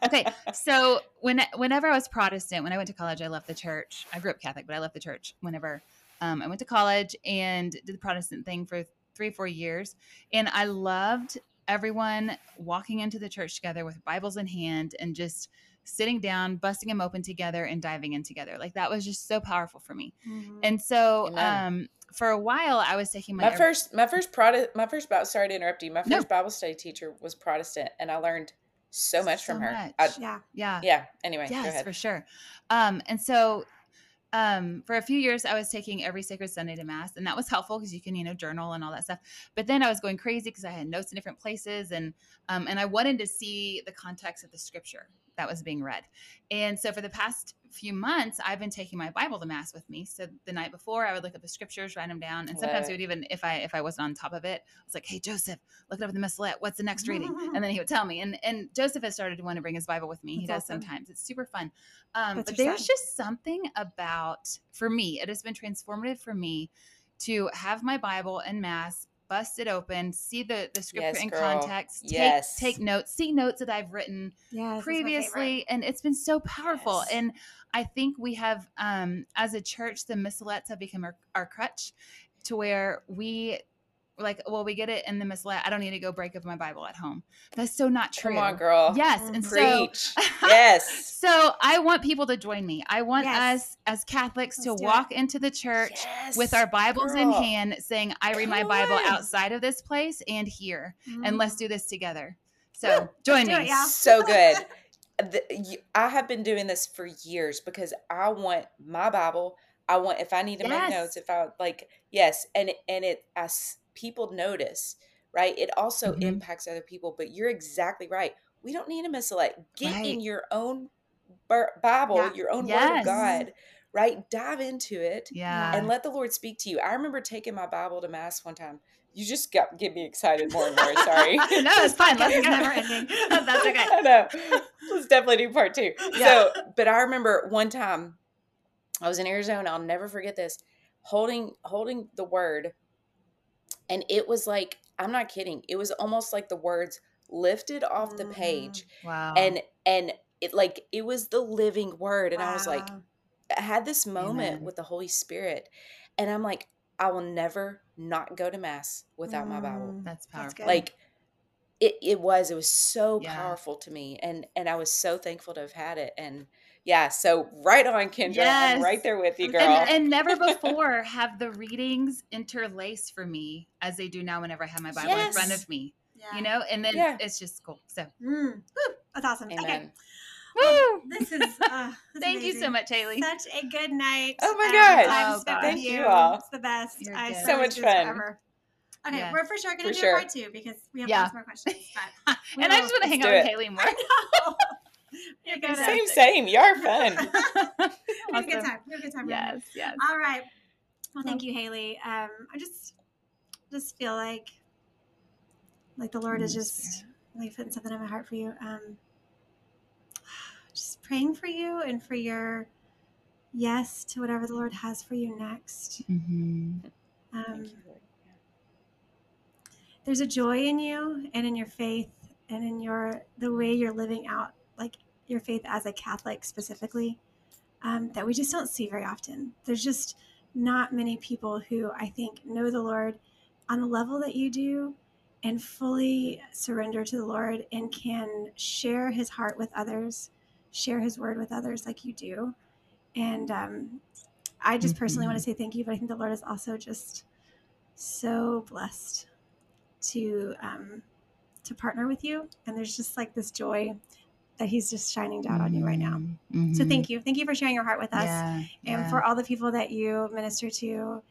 okay, so when whenever I was Protestant, when I went to college, I left the church. I grew up Catholic, but I left the church whenever um, I went to college and did the Protestant thing for three, four years, and I loved everyone walking into the church together with Bibles in hand and just sitting down, busting them open together, and diving in together. Like that was just so powerful for me. Mhm. And so, um, for a while, I was taking my, my first my first Protestant my first Bible sorry to interrupt you. My No. first Bible study teacher was Protestant and I learned so much So from her. much. I, yeah. yeah, yeah. Anyway, go yes ahead. for sure um and so um for a few years i was taking every sacred sunday to mass and that was helpful because you can you know journal and all that stuff. But then i was going crazy because i had notes in different places and um and i wanted to see the context of the scripture that was being read. And so for the past few months i've been taking my bible to mass with me. So the night before i would look up the scriptures write them down and sometimes it. he would even if i if i wasn't on top of it i was like hey joseph look it up in the missalette what's the next reading? And then he would tell me. And and joseph has started to want to bring his bible with me. He does awesome. sometimes. It's super fun. Um, but there's son. just something about for me it has been transformative for me to have my bible and mass bust it open see the the scripture Yes, in girl. context take, Yes. take notes see notes that i've written Yes, that's my favorite. previously and it's been so powerful Yes. and i think we have um as a church the missalettes have become our, our crutch to where we like well we get it in the missalette i don't need to go break up my bible at home that's so not true Come on, girl. yes Mhm. and so yes. so I want people to join me. I want Yes. us as Catholics Let's to do it. walk into the church Yes, with our Bibles in hand, saying, "I read my Bible on. outside of this place and here, and let's do this together." So Mm-hmm. Join me. it, y'all. So good. The, you, I have been doing this for years because I want my Bible. I want if I need to Yes. make notes, if I like, yes, and it, and it as people notice, right? It also Mhm. impacts other people. But you're exactly right. We don't need a missalette. Get Right. in your own Bible, Yeah. your own Word of God, right? Dive into it Yeah. and let the Lord speak to you. I remember taking my Bible to mass one time. You just got get me excited more and more. Sorry. no, it's fine. is never ending. That's okay. I know. Let's definitely do part two. Yeah. So, but I remember one time I was in Arizona. I'll never forget this. Holding holding the word, and it was like I'm not kidding. It was almost like the words lifted off the page, Wow. and and it like it was the living word, and I was like, I had this moment Amen. with the Holy Spirit, and I'm like, I will never not go to mass without my Bible Mm, that's that's powerful. good. like it, it was it was so Yeah. powerful to me and and i was so thankful to have had it and yeah so right on kendra i'm right there with you girl and, and never before have the readings interlaced for me as they do now whenever I have my Bible in front of me. Yeah. You know, and then Yeah. it's just cool. So, Mm. Woo, that's awesome. Okay. amen woo! This is. Uh, this is Thank you so much, Haley. Such a good night. Oh my gosh. time Oh, spent gosh. Thank you all. It's the best. You're I good. So much wish this fun. forever. Okay, Yeah. we're for sure going to do sure. a part two because we have Yeah. lots more questions. But we and I just want to hang Let's out with it. Haley more. I know. You're You're good. good. same same you're fun We have a good time. We have a good time. Yes, yes. All right. Well, thank you, Haley. Um, I just just feel like like the Lord is just Spirit. really putting something in my heart for you. Um, just praying for you and for your yes to whatever the Lord has for you next. Mm-hmm. Um, you, Lord. there's a joy in you and in your faith and in your the way you're living out like your faith as a catholic specifically um, that we just don't see very often there's just not many people who i think know the lord on the level that you do and fully surrender to the lord and can share his heart with others share his word with others like you do and um, i just personally Mhm. want to say thank you but i think the lord is also just so blessed to um, to partner with you. And there's just like this joy that he's just shining down on you right now. Mm-hmm. So thank you. Thank you for sharing your heart with us Yeah, and yeah. for all the people that you minister to.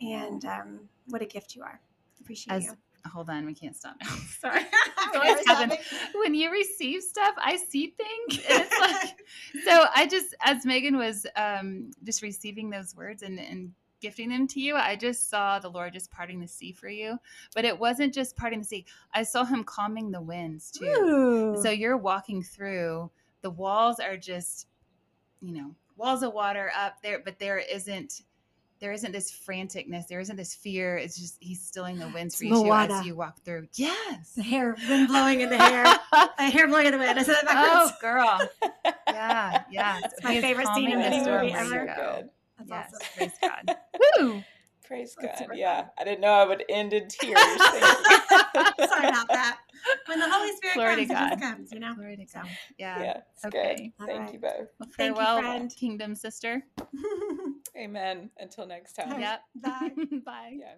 And um, what a gift you are. Appreciate As- you. hold on, we can't stop now. Sorry. It's always happened. when you receive stuff, I see things. And it's like, so I just, as Megan was um, just receiving those words and, and gifting them to you, I just saw the Lord just parting the sea for you. But it wasn't just parting the sea, I saw Him calming the winds too. Ooh. So you're walking through, the walls are just, you know, walls of water up there, but there isn't. There isn't this franticness. There isn't this fear. It's just he's stilling the winds for you too as you walk through. Yes. the hair, wind blowing in the hair. A hair blowing in the wind. I said that oh, backwards. girl. Yeah, yeah. That's my favorite scene in the any movie ever. go. Good. That's Yes, awesome. praise God. Woo! Praise That's God. super Yeah. I didn't know I would end in tears. Thank you. Sorry about that. When the Holy Spirit Glory comes, it just God. comes, you know? Glory to God. Yeah. Yeah, it's Okay. All good. Thank right. you both. Well, Thank you, farewell, friend. Kingdom sister. Amen. Until next time. All right. Yep. Bye. Bye. Yeah.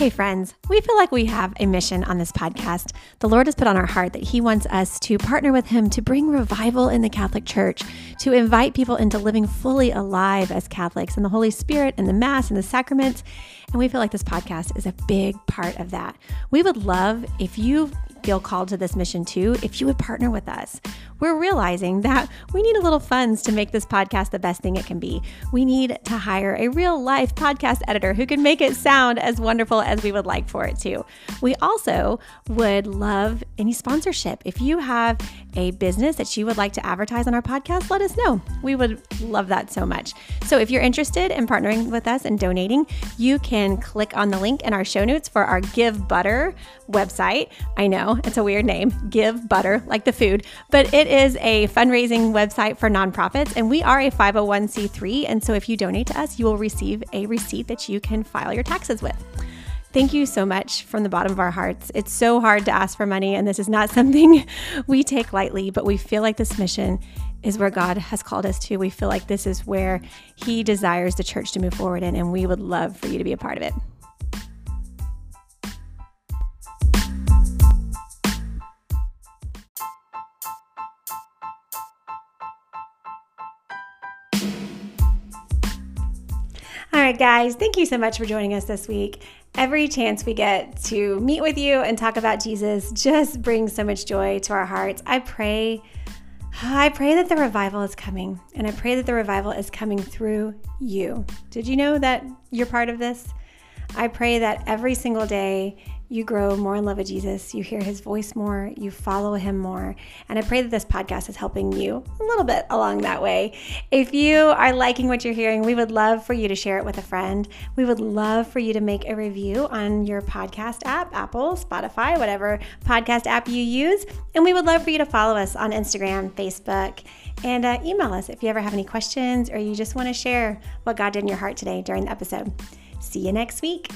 Hey, friends, we feel like we have a mission on this podcast. The Lord has put on our heart that He wants us to partner with Him to bring revival in the Catholic Church, to invite people into living fully alive as Catholics in the Holy Spirit and the Mass and the sacraments. And we feel like this podcast is a big part of that. We would love if you feel called to this mission too, if you would partner with us. We're realizing that we need a little funds to make this podcast the best thing it can be. We need to hire a real life podcast editor who can make it sound as wonderful as we would like for it to. We also would love any sponsorship. If you have a business that you would like to advertise on our podcast, let us know. We would love that so much. So if you're interested in partnering with us and donating, you can click on the link in our show notes for our Give Butter website. I know it's a weird name, Give Butter, like the food, but it is a fundraising website for nonprofits, and we are a 501c3. And so if you donate to us, you will receive a receipt that you can file your taxes with. Thank you so much from the bottom of our hearts. It's so hard to ask for money, and this is not something we take lightly, but we feel like this mission is where God has called us to. We feel like this is where He desires the church to move forward in, and we would love for you to be a part of it. Right, guys, thank you so much for joining us this week. Every chance we get to meet with you and talk about Jesus just brings so much joy to our hearts. I pray I pray that the revival is coming, and I pray that the revival is coming through you. Did you know that you're part of this? I pray that every single day you grow more in love with Jesus, you hear his voice more, you follow him more. And I pray that this podcast is helping you a little bit along that way. If you are liking what you're hearing, we would love for you to share it with a friend. We would love for you to make a review on your podcast app, Apple, Spotify, whatever podcast app you use. And we would love for you to follow us on Instagram, Facebook, and uh, email us if you ever have any questions or you just want to share what God did in your heart today during the episode. See you next week.